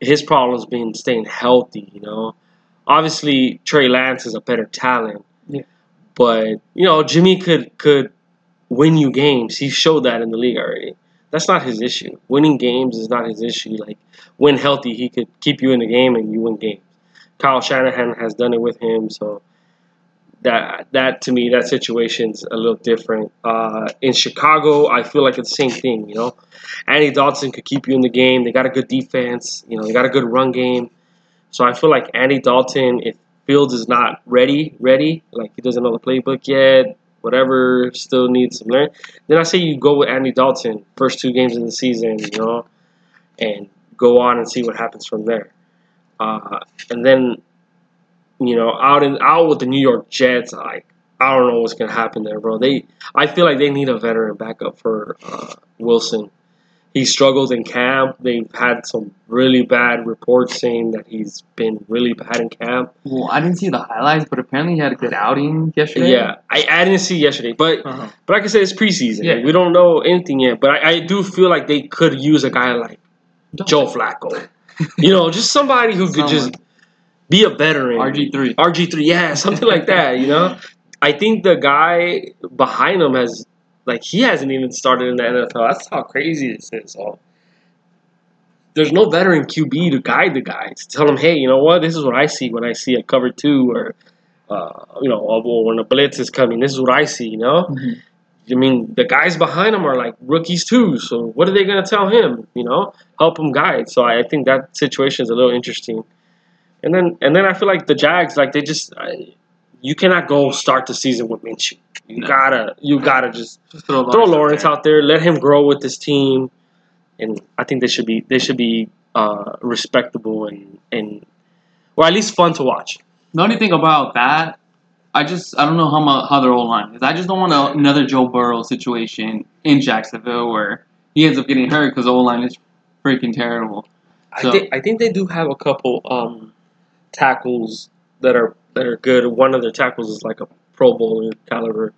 his problem's been staying healthy. You know, obviously Trey Lance is a better talent. Yeah. But you know, Jimmy could could win you games. He showed that in the league already. That's not his issue. Winning games is not his issue. Like when healthy, he could keep you in the game and you win games. Kyle Shanahan has done it with him, so that that to me that situation's a little different. Uh, in Chicago, I feel like it's the same thing. You know, Andy Dalton could keep you in the game. They got a good defense. You know, they got a good run game. So I feel like Andy Dalton, if Fields is not ready, ready, like he doesn't know the playbook yet, whatever, still needs some learn. Then I say you go with Andy Dalton first two games of the season, you know, and go on and see what happens from there. Uh, and then, you know, out in out with the New York Jets, like I don't know what's gonna happen there, bro. They, I feel like they need a veteran backup for uh, Wilson. He struggled in camp. They've had some really bad reports saying that he's been really bad in camp. Well, I didn't see the highlights, but apparently he had a good outing yesterday. Yeah, I, I didn't see yesterday, but Uh-huh. but like I said, it's preseason. Yeah. We don't know anything yet, but I, I do feel like they could use a guy like Joe Flacco. you know, just somebody who could just be a veteran. RG three. RG three, yeah, something like that. You know, I think the guy behind him has like he hasn't even started in the NFL. That's how crazy this is. So there's no veteran QB to guide the guys. Tell them, hey, you know what? This is what I see when I see a cover two or. Uh, you know, or when a blitz is coming, this is what I see. You know, Mhm. I mean, the guys behind him are like rookies too. So what are they gonna tell him? You know, help him guide. So I think that situation is a little interesting. And then and then I feel like the Jags, like they just, I, you cannot go start the season with Minshew. You No. gotta you gotta just Just throw Lawrence, throw out Lawrence there. out there, let him grow with this team, and I think they should be they should be uh, respectable and and or at least fun to watch. The only thing about that, I just I don't know how my, how their old line is. I just don't want a, another Joe Burrow situation in Jacksonville where he ends up getting hurt because the old line is freaking terrible. So- I think I think they do have a couple um, tackles that are that are good. One of their tackles is like a Pro Bowler caliber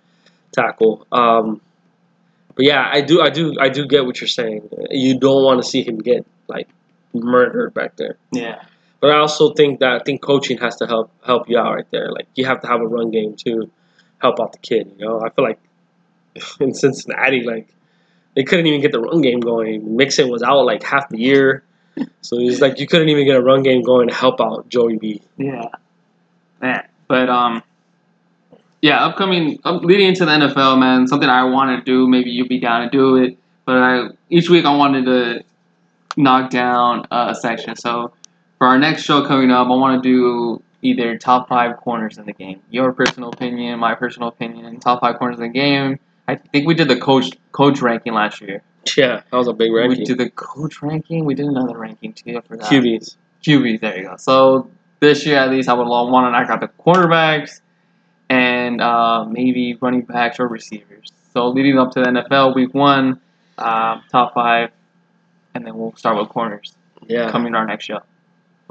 tackle. Um, but yeah, I do I do I do get what you're saying. You don't want to see him get like murdered back there. Yeah. But I also think that I think coaching has to help help you out right there. Like you have to have a run game to help out the kid. You know, I feel like in Cincinnati, like they couldn't even get the run game going. Mixon was out like half the year, so it's like you couldn't even get a run game going to help out Joey B. Yeah. Man. But um yeah, upcoming up, leading into the NFL, man, something I want to do, maybe you'd be down to do it, but I each week I wanted to knock down a section. So for our next show coming up, I want to do either top 5 corners in the game. Your personal opinion, my personal opinion, top 5 corners in the game. I think we did the coach coach ranking last year. Yeah, that was a big ranking. We did the coach ranking. We did another ranking too. I forgot. QBs. QBs. There you go. So this year, at least, I would want to knock out the quarterbacks and uh, maybe running backs or receivers. So leading up to the NFL Week One, um, top five, and then we'll start with corners Yeah. coming to our next show.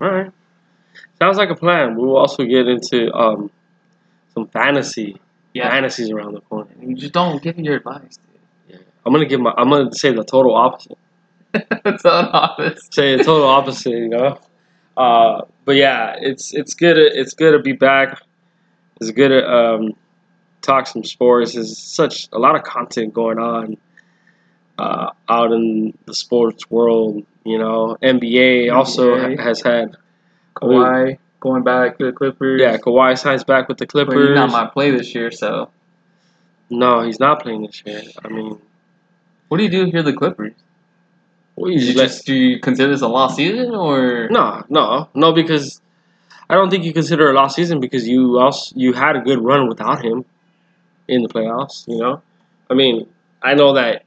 All right. Sounds like a plan. We will also get into um, some fantasy. Yeah, Fantasies around the corner. you just don't give me your advice, I'm gonna give my. I'm gonna say the total opposite. an office. say the total opposite, you know. Uh, but yeah, it's it's good. It's good to be back. It's good to um, talk some sports. There's such a lot of content going on uh, out in the sports world. You know, NBA also ha- has had Kawhi going back to the Clippers. yeah. Kawhi signs back with the Clippers. but he's not my play this year. So no, he's not playing this year. I mean, what do you do if you're the Clippers? what Do you just do you consider this a lost season or No, no, no, because I don't think you consider a lost season because you also you had a good run without him in the playoffs. You know, I mean, I know that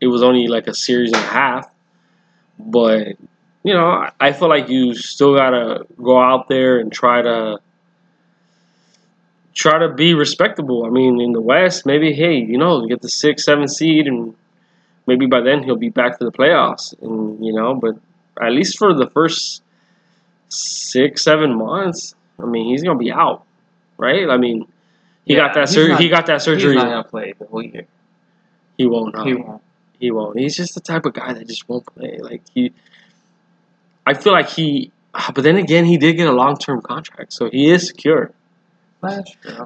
it was only like a series and a half, but you know, I- I feel like you still gotta go out there and try to try to be respectable. I mean, in the West, maybe hey, you know, get the six, seven seed, and maybe by then he'll be back to the playoffs, and you know, but at least for the first six, seven months, I mean, he's gonna be out. right? I mean, he Yeah, got that surgery. not- He got that surgery. He's not gonna play the whole year. He won't. huh? He won't. He won't. He's just the type of guy that just won't play. Like he, I feel like he. But then again, he did get a long term contract, so he is secure.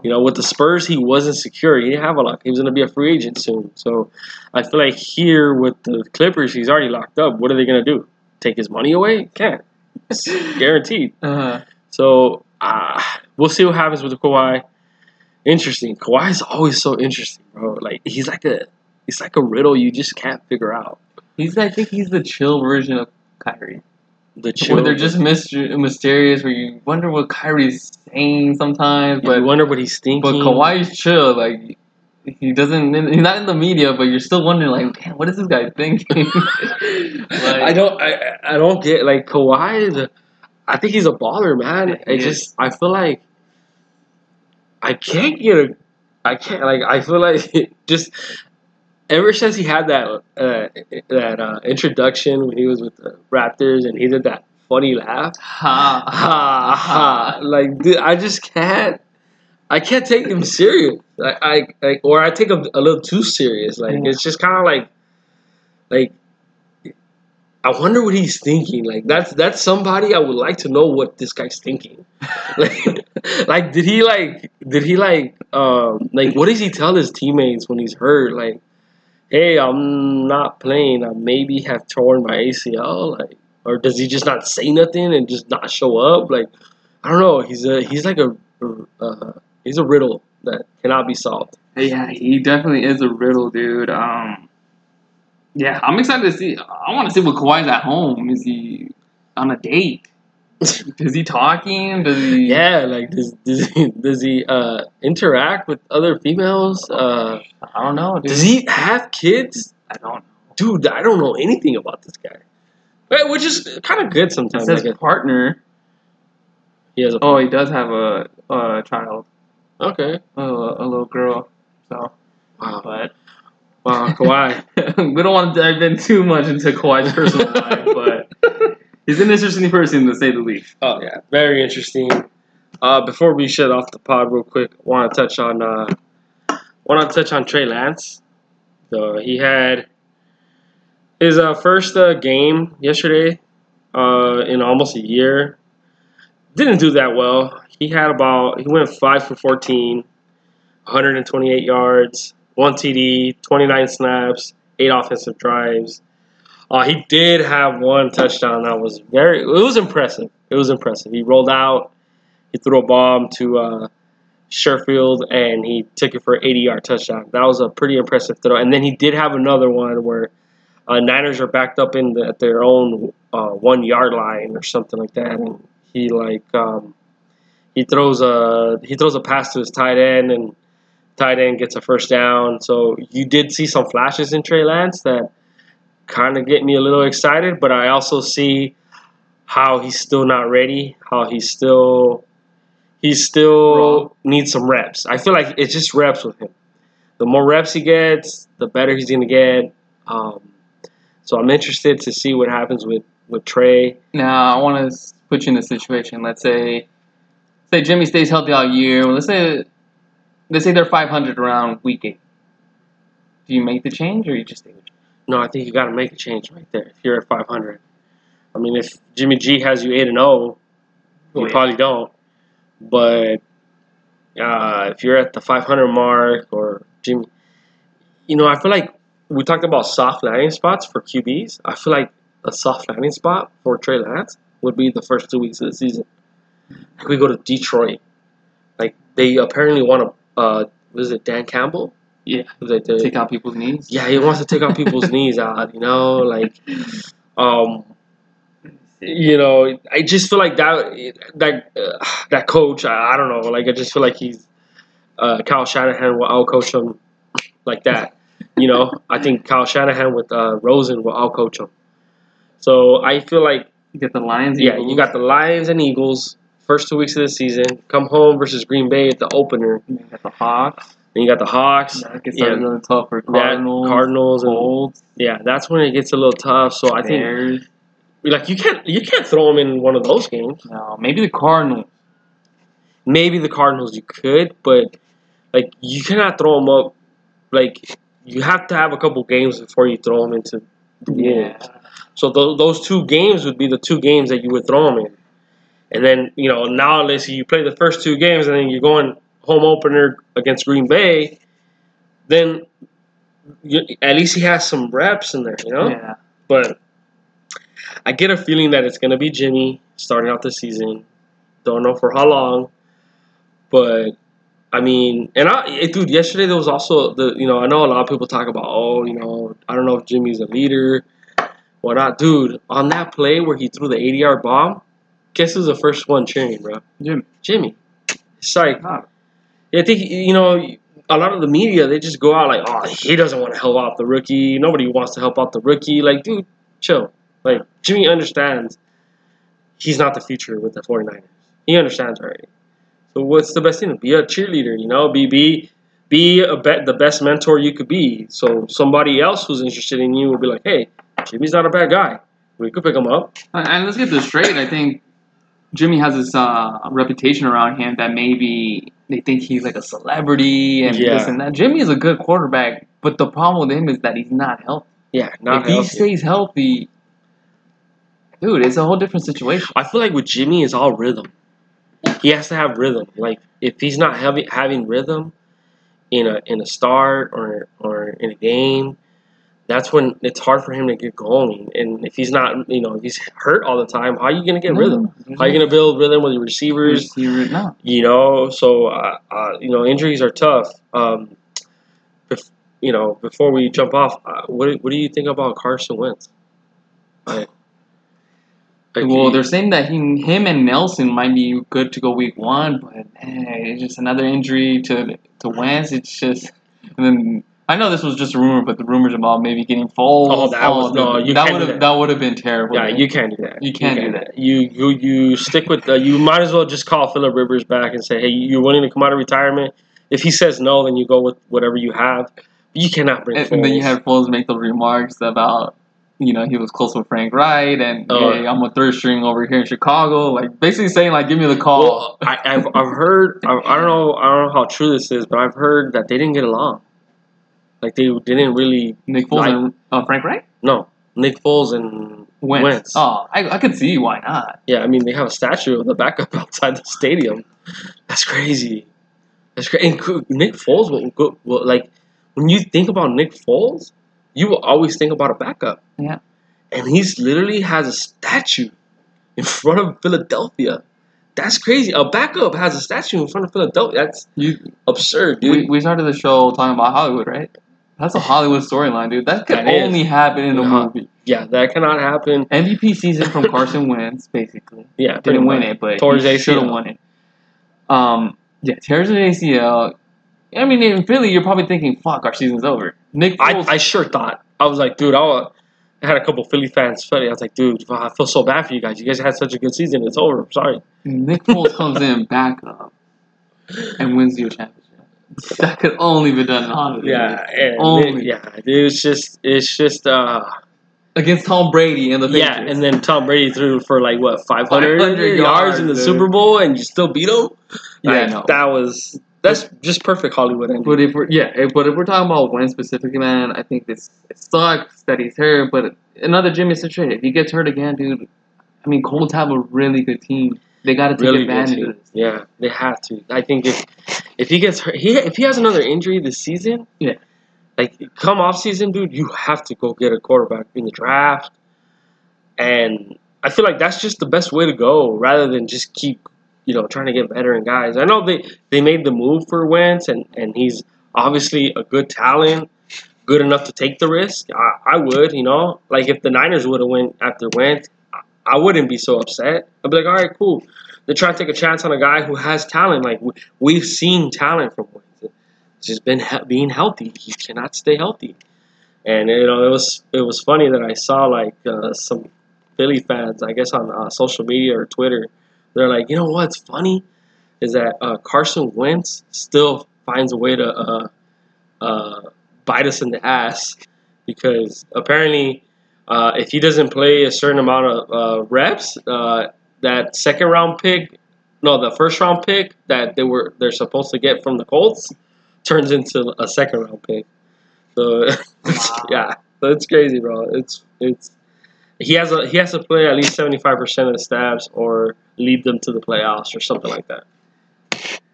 You know, with the Spurs, he wasn't secure. He didn't have a lock. He was going to be a free agent soon. So I feel like here with the Clippers, he's already locked up. What are they going to do? Take his money away? Can't. It's guaranteed. Uh, So uh, we'll see what happens with the Kawhi. Interesting. Kawhi is always so interesting, bro. Like he's like a he's like a riddle you just can't figure out. he's. I think he's the chill version of Kyrie. The chill. Where they're just myster- mysterious. Where you wonder what Kyrie's sometimes, but I wonder what he's thinking. but Kawhi's chill. Like he doesn't. He's not in the media, but you're still wondering, like, damn, what is this guy thinking? like, I don't I I don't get like Kawhi. Is a, I think he's a baller, man. I just I feel like I can't get a I can't like I feel like just ever since he had that uh, that uh, introduction when he was with the Raptors and he did that funny laugh. Ha Ha ha! Like dude, I just can't. I can't take him serious. Like, I, I or I take him a little too serious. Like Yeah. it's just kind of like, like. I wonder what he's thinking. Like that's that's somebody I would like to know what this guy's thinking. like, like did he like did he like um like what does he tell his teammates when he's hurt? Like, hey, I'm not playing. I maybe have torn my ACL. Like, or does he just not say nothing and just not show up? Like, I don't know. He's a he's like a uh, he's a riddle that cannot be solved. Yeah, he definitely is a riddle, dude. Um, yeah, I'm excited to see. I want to see what Kawhi's at home. Is he on a date? Is he talking? Does he? Yeah, like does does he, does he uh, interact with other females? Uh, I don't know. Dude. does he have kids? I don't. Dude, I don't know anything about this guy. Which is kind of good It sometimes. says Like partner. he has a Oh, he does have a, a child, okay. a, a little girl. So, Wow, but wow, Kawhi. we don't want to dive in too much into Kawhi's personal life, but he's an interesting person to say the least. Oh yeah, very interesting. Uh, before we shut off the pod real quick, want to touch on uh, want to touch on Trey Lance. So he had his uh, first uh, game yesterday uh, in almost a year. Didn't do that well. He had about he went five for 14, 128 yards, one TD, 29 snaps, eight offensive drives. Uh, he did have one touchdown that was very. It was impressive. It was impressive. He rolled out. He threw a bomb to uh, Sherfield, and he took it for an 80-yard touchdown. That was a pretty impressive throw. And then he did have another one where uh, Niners are backed up in the, at their own uh, one-yard line or something like that, and he like um, he throws a he throws a pass to his tight end, and tight end gets a first down. So you did see some flashes in Trey Lance that kind of get me a little excited, but I also see how he's still not ready, how he's still he still Raw. needs some reps. I feel like it's just reps with him. The more reps he gets, the better he's gonna get. Um, so I'm interested to see what happens with with Trey. Now, I want to put you in a situation. Let's say, say Jimmy stays healthy all year. Let's say, let's say they're 500 around week eight. Do you make the change, or you just stay with? No, I think you got to make a change right there. If you're at 500, I mean, if Jimmy G has you eight and zero, you Yeah. probably don't. But uh, if you're at the 500 mark or Jimmy, you know, I feel like we talked about soft landing spots for QBs. I feel like a soft landing spot for Trey Lance would be the first two weeks of the season. Like we go to Detroit, like they apparently want to. Uh, was it Dan Campbell? Yeah. Take out people's knees. yeah, he wants to take out people's knees out. You know, like um, you know, I just feel like that that uh, that coach. I, I don't know. Like I just feel like he's uh, Kyle Shanahan will outcoach him like that. You know, I think Kyle Shanahan with uh, Rosen will outcoach him. So I feel like You get the Lions. yeah, Eagles. you got the Lions and Eagles first two weeks of the season. Come home versus Green Bay at the opener. You got the Hawks. Then you got the Hawks. That gets Yeah. really tough for that- Cardinals. Cardinals, Colts. yeah, that's when it gets a little tough. So I think like you can't you can't throw him in one of those games. No, maybe the Cardinals. maybe the Cardinals you could, but like you cannot throw him up. Like you have to have a couple games before you throw him into the Wolves. So th- those two games would be the two games that you would throw him in. And then, you know, now let's say you play the first two games and then you're going home opener against Green Bay, then you, at least he has some reps in there, you know? Yeah. But I get a feeling that it's going to be Jimmy starting out the season. Don't know for how long. But I mean, and I, dude, yesterday there was also the, you know, I know a lot of people talk about, oh, you know, I don't know if Jimmy's a leader. Well, not, dude. On that play where he threw the 80 yard bomb, guess who's the first one cheering, bro? Jimmy. Jimmy. Sorry. like. I think you know a lot of the media they just go out like, oh, he doesn't want to help out the rookie. Nobody wants to help out the rookie. Like, dude, chill. Like Jimmy understands he's not the future with the 49ers. He understands already. So what's the best thing? Be a cheerleader, you know. Be be be a bet the best mentor you could be. So somebody else who's interested in you will be like, hey, Jimmy's not a bad guy. We could pick him up. And let's get this straight. I think Jimmy has this uh, reputation around him that maybe they think he's like a celebrity and Yeah. this and that. Jimmy is a good quarterback, but the problem with him is that he's not healthy. Yeah, not if he stays healthy, dude, it's a whole different situation. I feel like with Jimmy, it's all rhythm. He has to have rhythm. Like if he's not having having rhythm in a in a start or or in a game, that's when it's hard for him to get going. And if he's not, you know, if he's hurt all the time, how are you gonna get rhythm? How are you gonna build rhythm with your receivers? Receiver, no. You know, so uh, uh, you know injuries are tough. Um, bef- you know, before we jump off, uh, what what do you think about Carson Wentz? Like, like, Well, he- they're saying that he, him and Nelson might be good to go week one, but man, it's just another injury to to Wentz. It's just, and then I know this was just a rumor, but the rumors about maybe getting Foles. Oh, that was- oh, no, you that can't would have that. that would have been terrible. Yeah, you can't do that. You can't do that. You you you stick with the. You might as well just call Philip Rivers back and say, "Hey, you're willing to come out of retirement." If he says no, then you go with whatever you have. You cannot bring. And, and then you had Foles make the remarks about. You know, he was close with Frank Reich, and Oh. hey, I'm a third string over here in Chicago. Like basically saying, like, give me the call. Well, I, I've I've heard. I, I don't know. I don't know how true this is, but I've heard that they didn't get along. Like they didn't really. Nick Foles like- and uh, Frank Reich. No, Nick Foles and Wentz. Wentz. Oh, I, I could see why not. Yeah, I mean they have a statue of the backup outside the stadium. That's crazy. That's crazy. And Nick Foles will go will, like when you think about Nick Foles, you will always think about a backup. Yeah. And he's literally has a statue in front of Philadelphia. That's crazy. A backup has a statue in front of Philadelphia. That's You absurd, dude. we, we started the show talking about Hollywood, right? That's a Hollywood storyline, dude. That could That is. only happen in a Uh-huh. movie. yeah, that cannot happen. MVP season from Carson Wentz, basically. Yeah, Didn't win much. it, but he should have won it. Um, yeah, tears an ACL. I mean, in Philly, you're probably thinking, "Fuck, our season's over." Nick I, Foles, I sure thought. I was like, dude, I, I had a couple Philly fans funny. I was like, dude, I feel so bad for you guys. You guys had such a good season. It's over. I'm sorry. Nick Foles comes in back up and wins you a championship. That could only be done in Hollywood. Yeah, and Only. yeah, dude, it's just, it's just, uh, against Tom Brady and the yeah. And then Tom Brady threw for like what 500, 500 yards in the yards, Super. Bowl, and you still beat him. yeah, Like, no. that was that's just perfect Hollywood ending. But if we're yeah, if- but if we're talking about Wentz specifically, man, I think this it sucks that he's hurt. But another Jimmy situation, if he gets hurt again, dude, I mean, Colts have a really good team. They got to take really advantage team. of this. Yeah, they have to. I think if if he gets hurt, he if he has another injury this season, Yeah. like come off season, dude, you have to go get a quarterback in the draft, and I feel like that's just the best way to go, rather than just keep you know trying to get veteran guys. I know they they made the move for Wentz, and and he's obviously a good talent. Good enough to take the risk. I, I would, you know, like if the Niners would have went after Wentz, I- wouldn't be so upset. I'd be like, all right, cool they're trying to take a chance on a guy who has talent. Like we, we've seen talent from Wentz. It's just been he- being healthy. He cannot stay healthy. And you know, it was it was funny that I saw like uh, some Philly fans, I guess on uh, social media or Twitter, they're like, you know what's funny is that uh, Carson Wentz still finds a way to uh, uh, bite us in the ass because apparently. Uh, if he doesn't play a certain amount of uh, reps, uh, that second round pick, no, the first round pick that they were they're supposed to get from the Colts turns into a second round pick. So yeah, so it's crazy, bro. It's it's he has a he has to play at least seventy five percent of the stabs or lead them to the playoffs or something like that.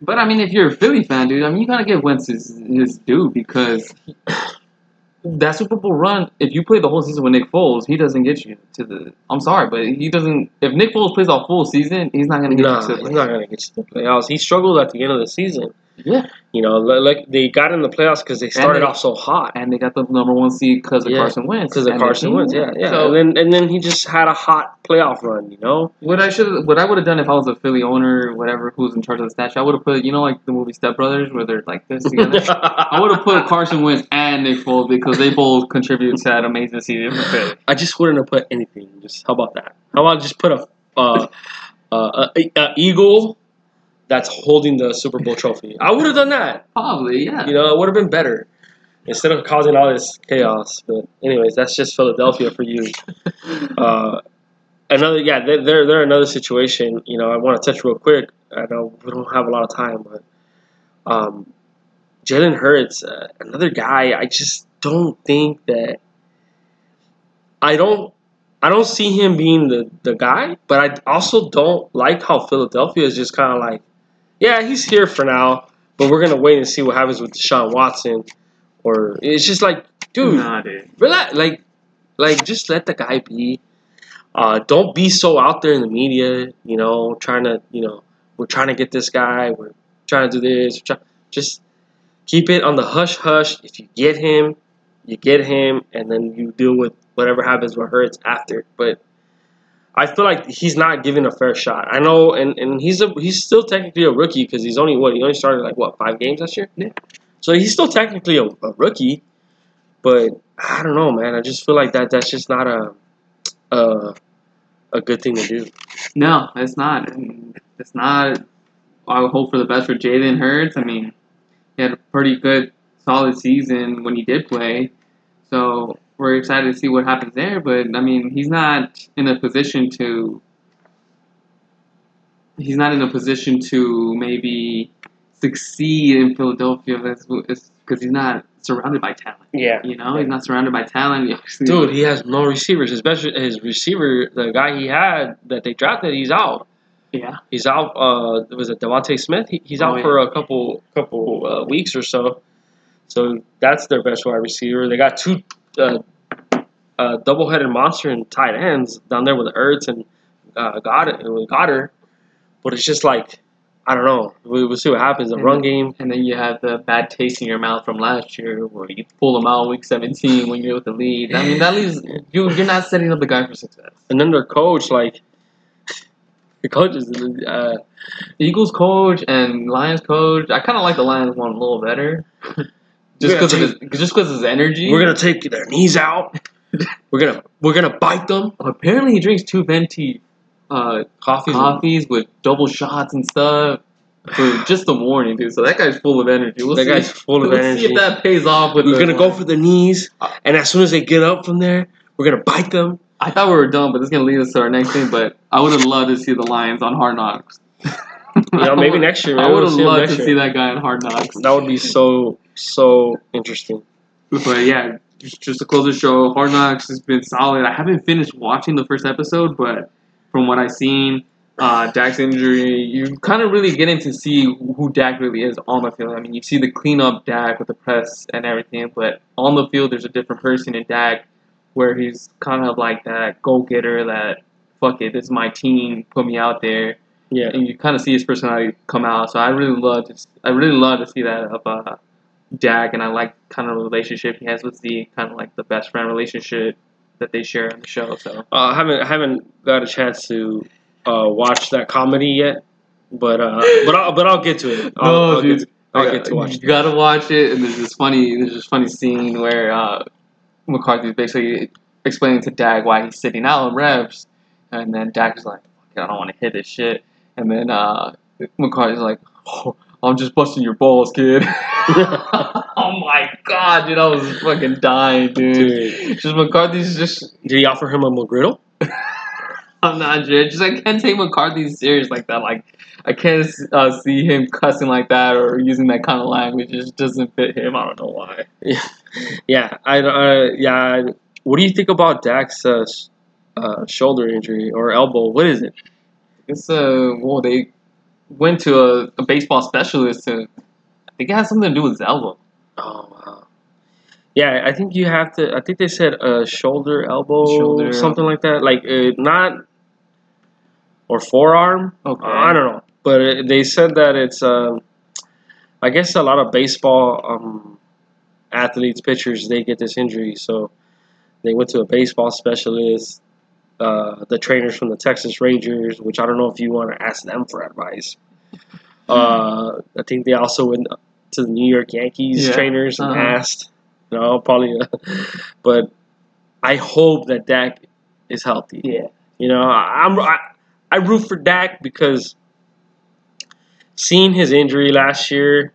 But I mean, if you're a Philly fan, dude, I mean, you gotta give Wentz his, his due because he, that Super Bowl run. If you play the whole season with Nick Foles, he doesn't get you to the. I'm sorry, but he doesn't. If Nick Foles plays a full season, he's not gonna get No, you to he's not gonna get to the playoffs. He struggled at the end of the season. Yeah, You know, like they got in the playoffs because they started they- off so hot. and they got the number one seed because of Yeah, Carson Wentz. Because of Carson Wentz, yeah, yeah. So and then and then he just had a hot playoff run, you know. what I should, what I would have done if I was a Philly owner, or whatever, who's in charge of the statue, I would have put, you know, like the movie Step Brothers, where they're like this together. I would have put Carson Wentz and Nick Foles because they both contribute to that amazing season for Philly. I just wouldn't have put anything. Just how about that? How about just put a uh, uh, a, a eagle that's holding the Super Bowl trophy? I would have done that. Probably, yeah. You know, it would have been better instead of causing all this chaos. But anyways, that's just Philadelphia for you. Uh, another, yeah, they're they're, another situation. You know, I want to touch real quick. I know we don't have a lot of time, but um, Jalen Hurts, uh, another guy. I just don't think that. I don't. I don't see him being the, the guy, but I also don't like how Philadelphia is just kind of like, yeah, he's here for now, but we're gonna wait and see what happens with Deshaun Watson, or it's just like, dude, Nah, dude. relax, like, like just let the guy be. Uh, don't be so out there in the media, you know, trying to, you know, we're trying to get this guy, we're trying to do this. just keep it on the hush hush. If you get him, you get him, and then you deal with whatever happens with Hurts after. But I feel like he's not given a fair shot. I know, and, and he's a he's still technically a rookie because he's only what he only started like what five games last year. Yeah. So he's still technically a, a rookie, but I don't know, man. I just feel like that that's just not a a, a good thing to do. No, it's not. It's not. I would hope for the best for Jalen Hurts. I mean, he had a pretty good, solid season when he did play. So we're excited to see what happens there. But I mean, he's not in a position to. He's not in a position to maybe succeed in Philadelphia because he's not surrounded by talent. Yeah. You know, he's not surrounded by talent. Dude, he has no receivers. Especially his receiver, the guy he had that they drafted, he's out. yeah. He's out. Uh, was it DeVonta Smith? He, he's Oh, out yeah. for a couple couple uh, weeks or so. So that's their best wide receiver. They got two uh, uh, double-headed monster and tight ends down there with Ertz and uh, Goedert. With Goedert, but it's just like I don't know. We, we'll see what happens. The And- run game. And then you have the bad taste in your mouth from last year, where you pull them out week 17 when you're with the lead. I mean, that leaves you. You're not setting up the guy for success. And then their coach, like the coach is uh, Eagles coach and Lions coach. I kind of like the Lions one a little better, just because of his just because his energy. we're gonna take their knees out. We're gonna we're gonna bite them. Apparently, he drinks two venti uh, Coffees. coffees with double shots and stuff for just the morning, dude. So that guy's full of energy. We'll That see. guy's full of Let's energy. see if that pays off with. We're gonna go for the knees, and as soon as they get up from there, we're gonna bite them. I thought we were done, but this is gonna lead us to our next thing. But I would have loved to see the Lions on Hard Knocks. You know, maybe next year. Maybe I would we'll have loved to year. see that guy in Hard Knocks. That would be so so interesting. But yeah, just, just to close the show, Hard Knocks has been solid. I haven't finished watching the first episode, but from what I've seen, uh, Dak's injury, you kind of really getting to see who Dak really is on the field. I mean, you see the cleanup Dak with the press and everything, but on the field, there's a different person in Dak where he's kind of like that go getter that, fuck it, this is my team, put me out there. Yeah. and you kind of see his personality come out. So I really love to, I really love to see that of uh, Dak, and I like kind of the relationship he has with Z, kind of like the best friend relationship that they share on the show. So Uh, I haven't I haven't got a chance to uh, watch that comedy yet, but uh, but I'll but I'll get to it. I'll, No, I'll dude. Get to, I'll get to watch You gotta watch it, and there's this funny, there's this funny scene where uh, McCarthy's basically explaining to Dak why he's sitting out on reps, and then Dak is like, I don't want to hit this shit," and then uh, McCarthy's like, oh, "I'm just busting your balls, kid." oh my god, dude, I was fucking dying, dude. Dude, Just McCarthy's just did he offer him a McGriddle? I'm not sure. Just I can't take McCarthy serious like that. Like I can't uh, see him cussing like that or using that kind of language. It just doesn't fit him. I don't know why. Yeah, yeah. I uh, yeah. What do you think about Dak's uh, uh, shoulder injury or elbow? What is it? It's uh well they went to a, a baseball specialist to I think it has something to do with his elbow. Oh wow. Yeah, I think you have to. I think they said a shoulder, elbow, Shoulder, something like that. Like uh, not or forearm. Okay. I don't know, but it, they said that it's. Um, I guess a lot of baseball um, athletes, pitchers, they get this injury, so they went to a baseball specialist. Uh, the trainers from the Texas Rangers, which I don't know if you want to ask them for advice. Uh, I think they also went to the New York Yankees Yeah. trainers and Uh-huh. asked, you know, probably, but I hope that Dak is healthy. Yeah. You know, I, I'm I, I root for Dak because seeing his injury last year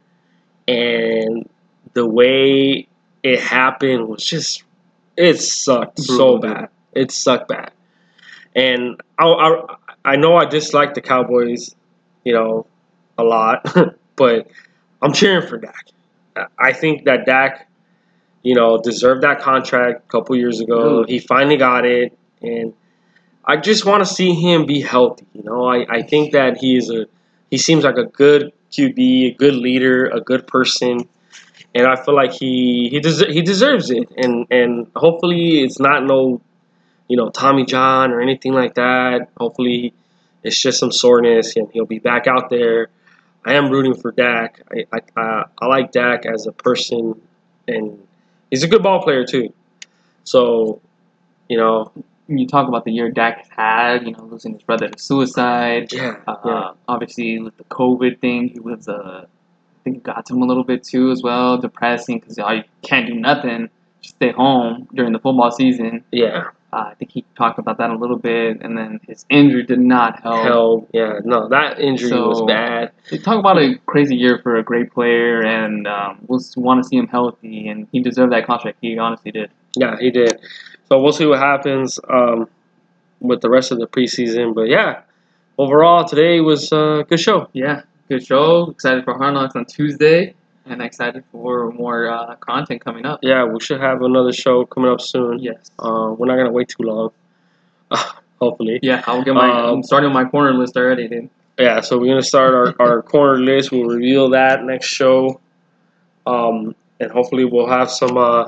and the way it happened was just it sucked so bad. It sucked bad, and I, I I know I dislike the Cowboys, you know, a lot, but I'm cheering for Dak. I think that Dak, you know, deserved that contract a couple years ago. Ooh. He finally got it, and I just want to see him be healthy. You know, I, I think that he is a he seems like a good QB, a good leader, a good person, and I feel like he he des- he deserves it. And and hopefully it's not no, you know, Tommy John or anything like that. Hopefully it's just some soreness and he'll be back out there. I am rooting for Dak. I I, I, I like Dak as a person, and he's a good ball player too. So, you know, you talk about the year Dak has had, you know, losing his brother to suicide. yeah, Uh, yeah. Obviously, with the COVID thing, he was, uh, I think, it got to him a little bit too as well. Depressing because you can't do nothing, just stay home during the football season. Yeah, Uh, I think he talked about that a little bit, and then his injury did not help. hell, yeah. No, that injury was bad. Talk about a crazy year for a great player, and um, we'll want to see him healthy, and he deserved that contract. He honestly did. Yeah, he did. So we'll see what happens um, with the rest of the preseason. But yeah, overall today was a good show. Yeah, good show. Excited for Hard Knocks on Tuesday, and excited for more uh, content coming up. Yeah, we should have another show coming up soon. Yes. Uh, we're not gonna wait too long. Hopefully. Yeah, I'll get my. Um, I'm starting my corner list already, dude. Yeah, so we're gonna start our, our corner list. We'll reveal that next show, um, and hopefully we'll have some uh,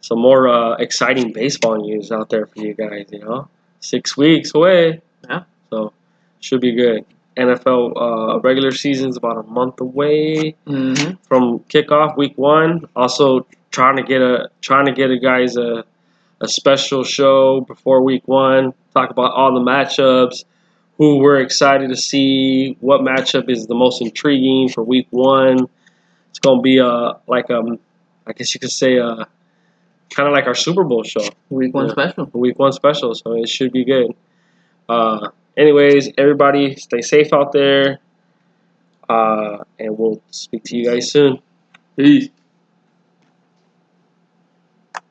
some more uh, exciting baseball news out there for you guys. You know, six weeks away. Yeah. So should be good. NFL uh, regular season's about a month away Mm-hmm. from kickoff week one. Also trying to get a trying to get a guys a a special show before week one. Talk about all the matchups, who we're excited to see, what matchup is the most intriguing for week one. It's gonna be a like um I guess you could say a kind of like our Super Bowl show, Week one Yeah. special. week one special. So it should be good. Uh, anyways, everybody stay safe out there, uh, and we'll speak to you guys soon. Peace.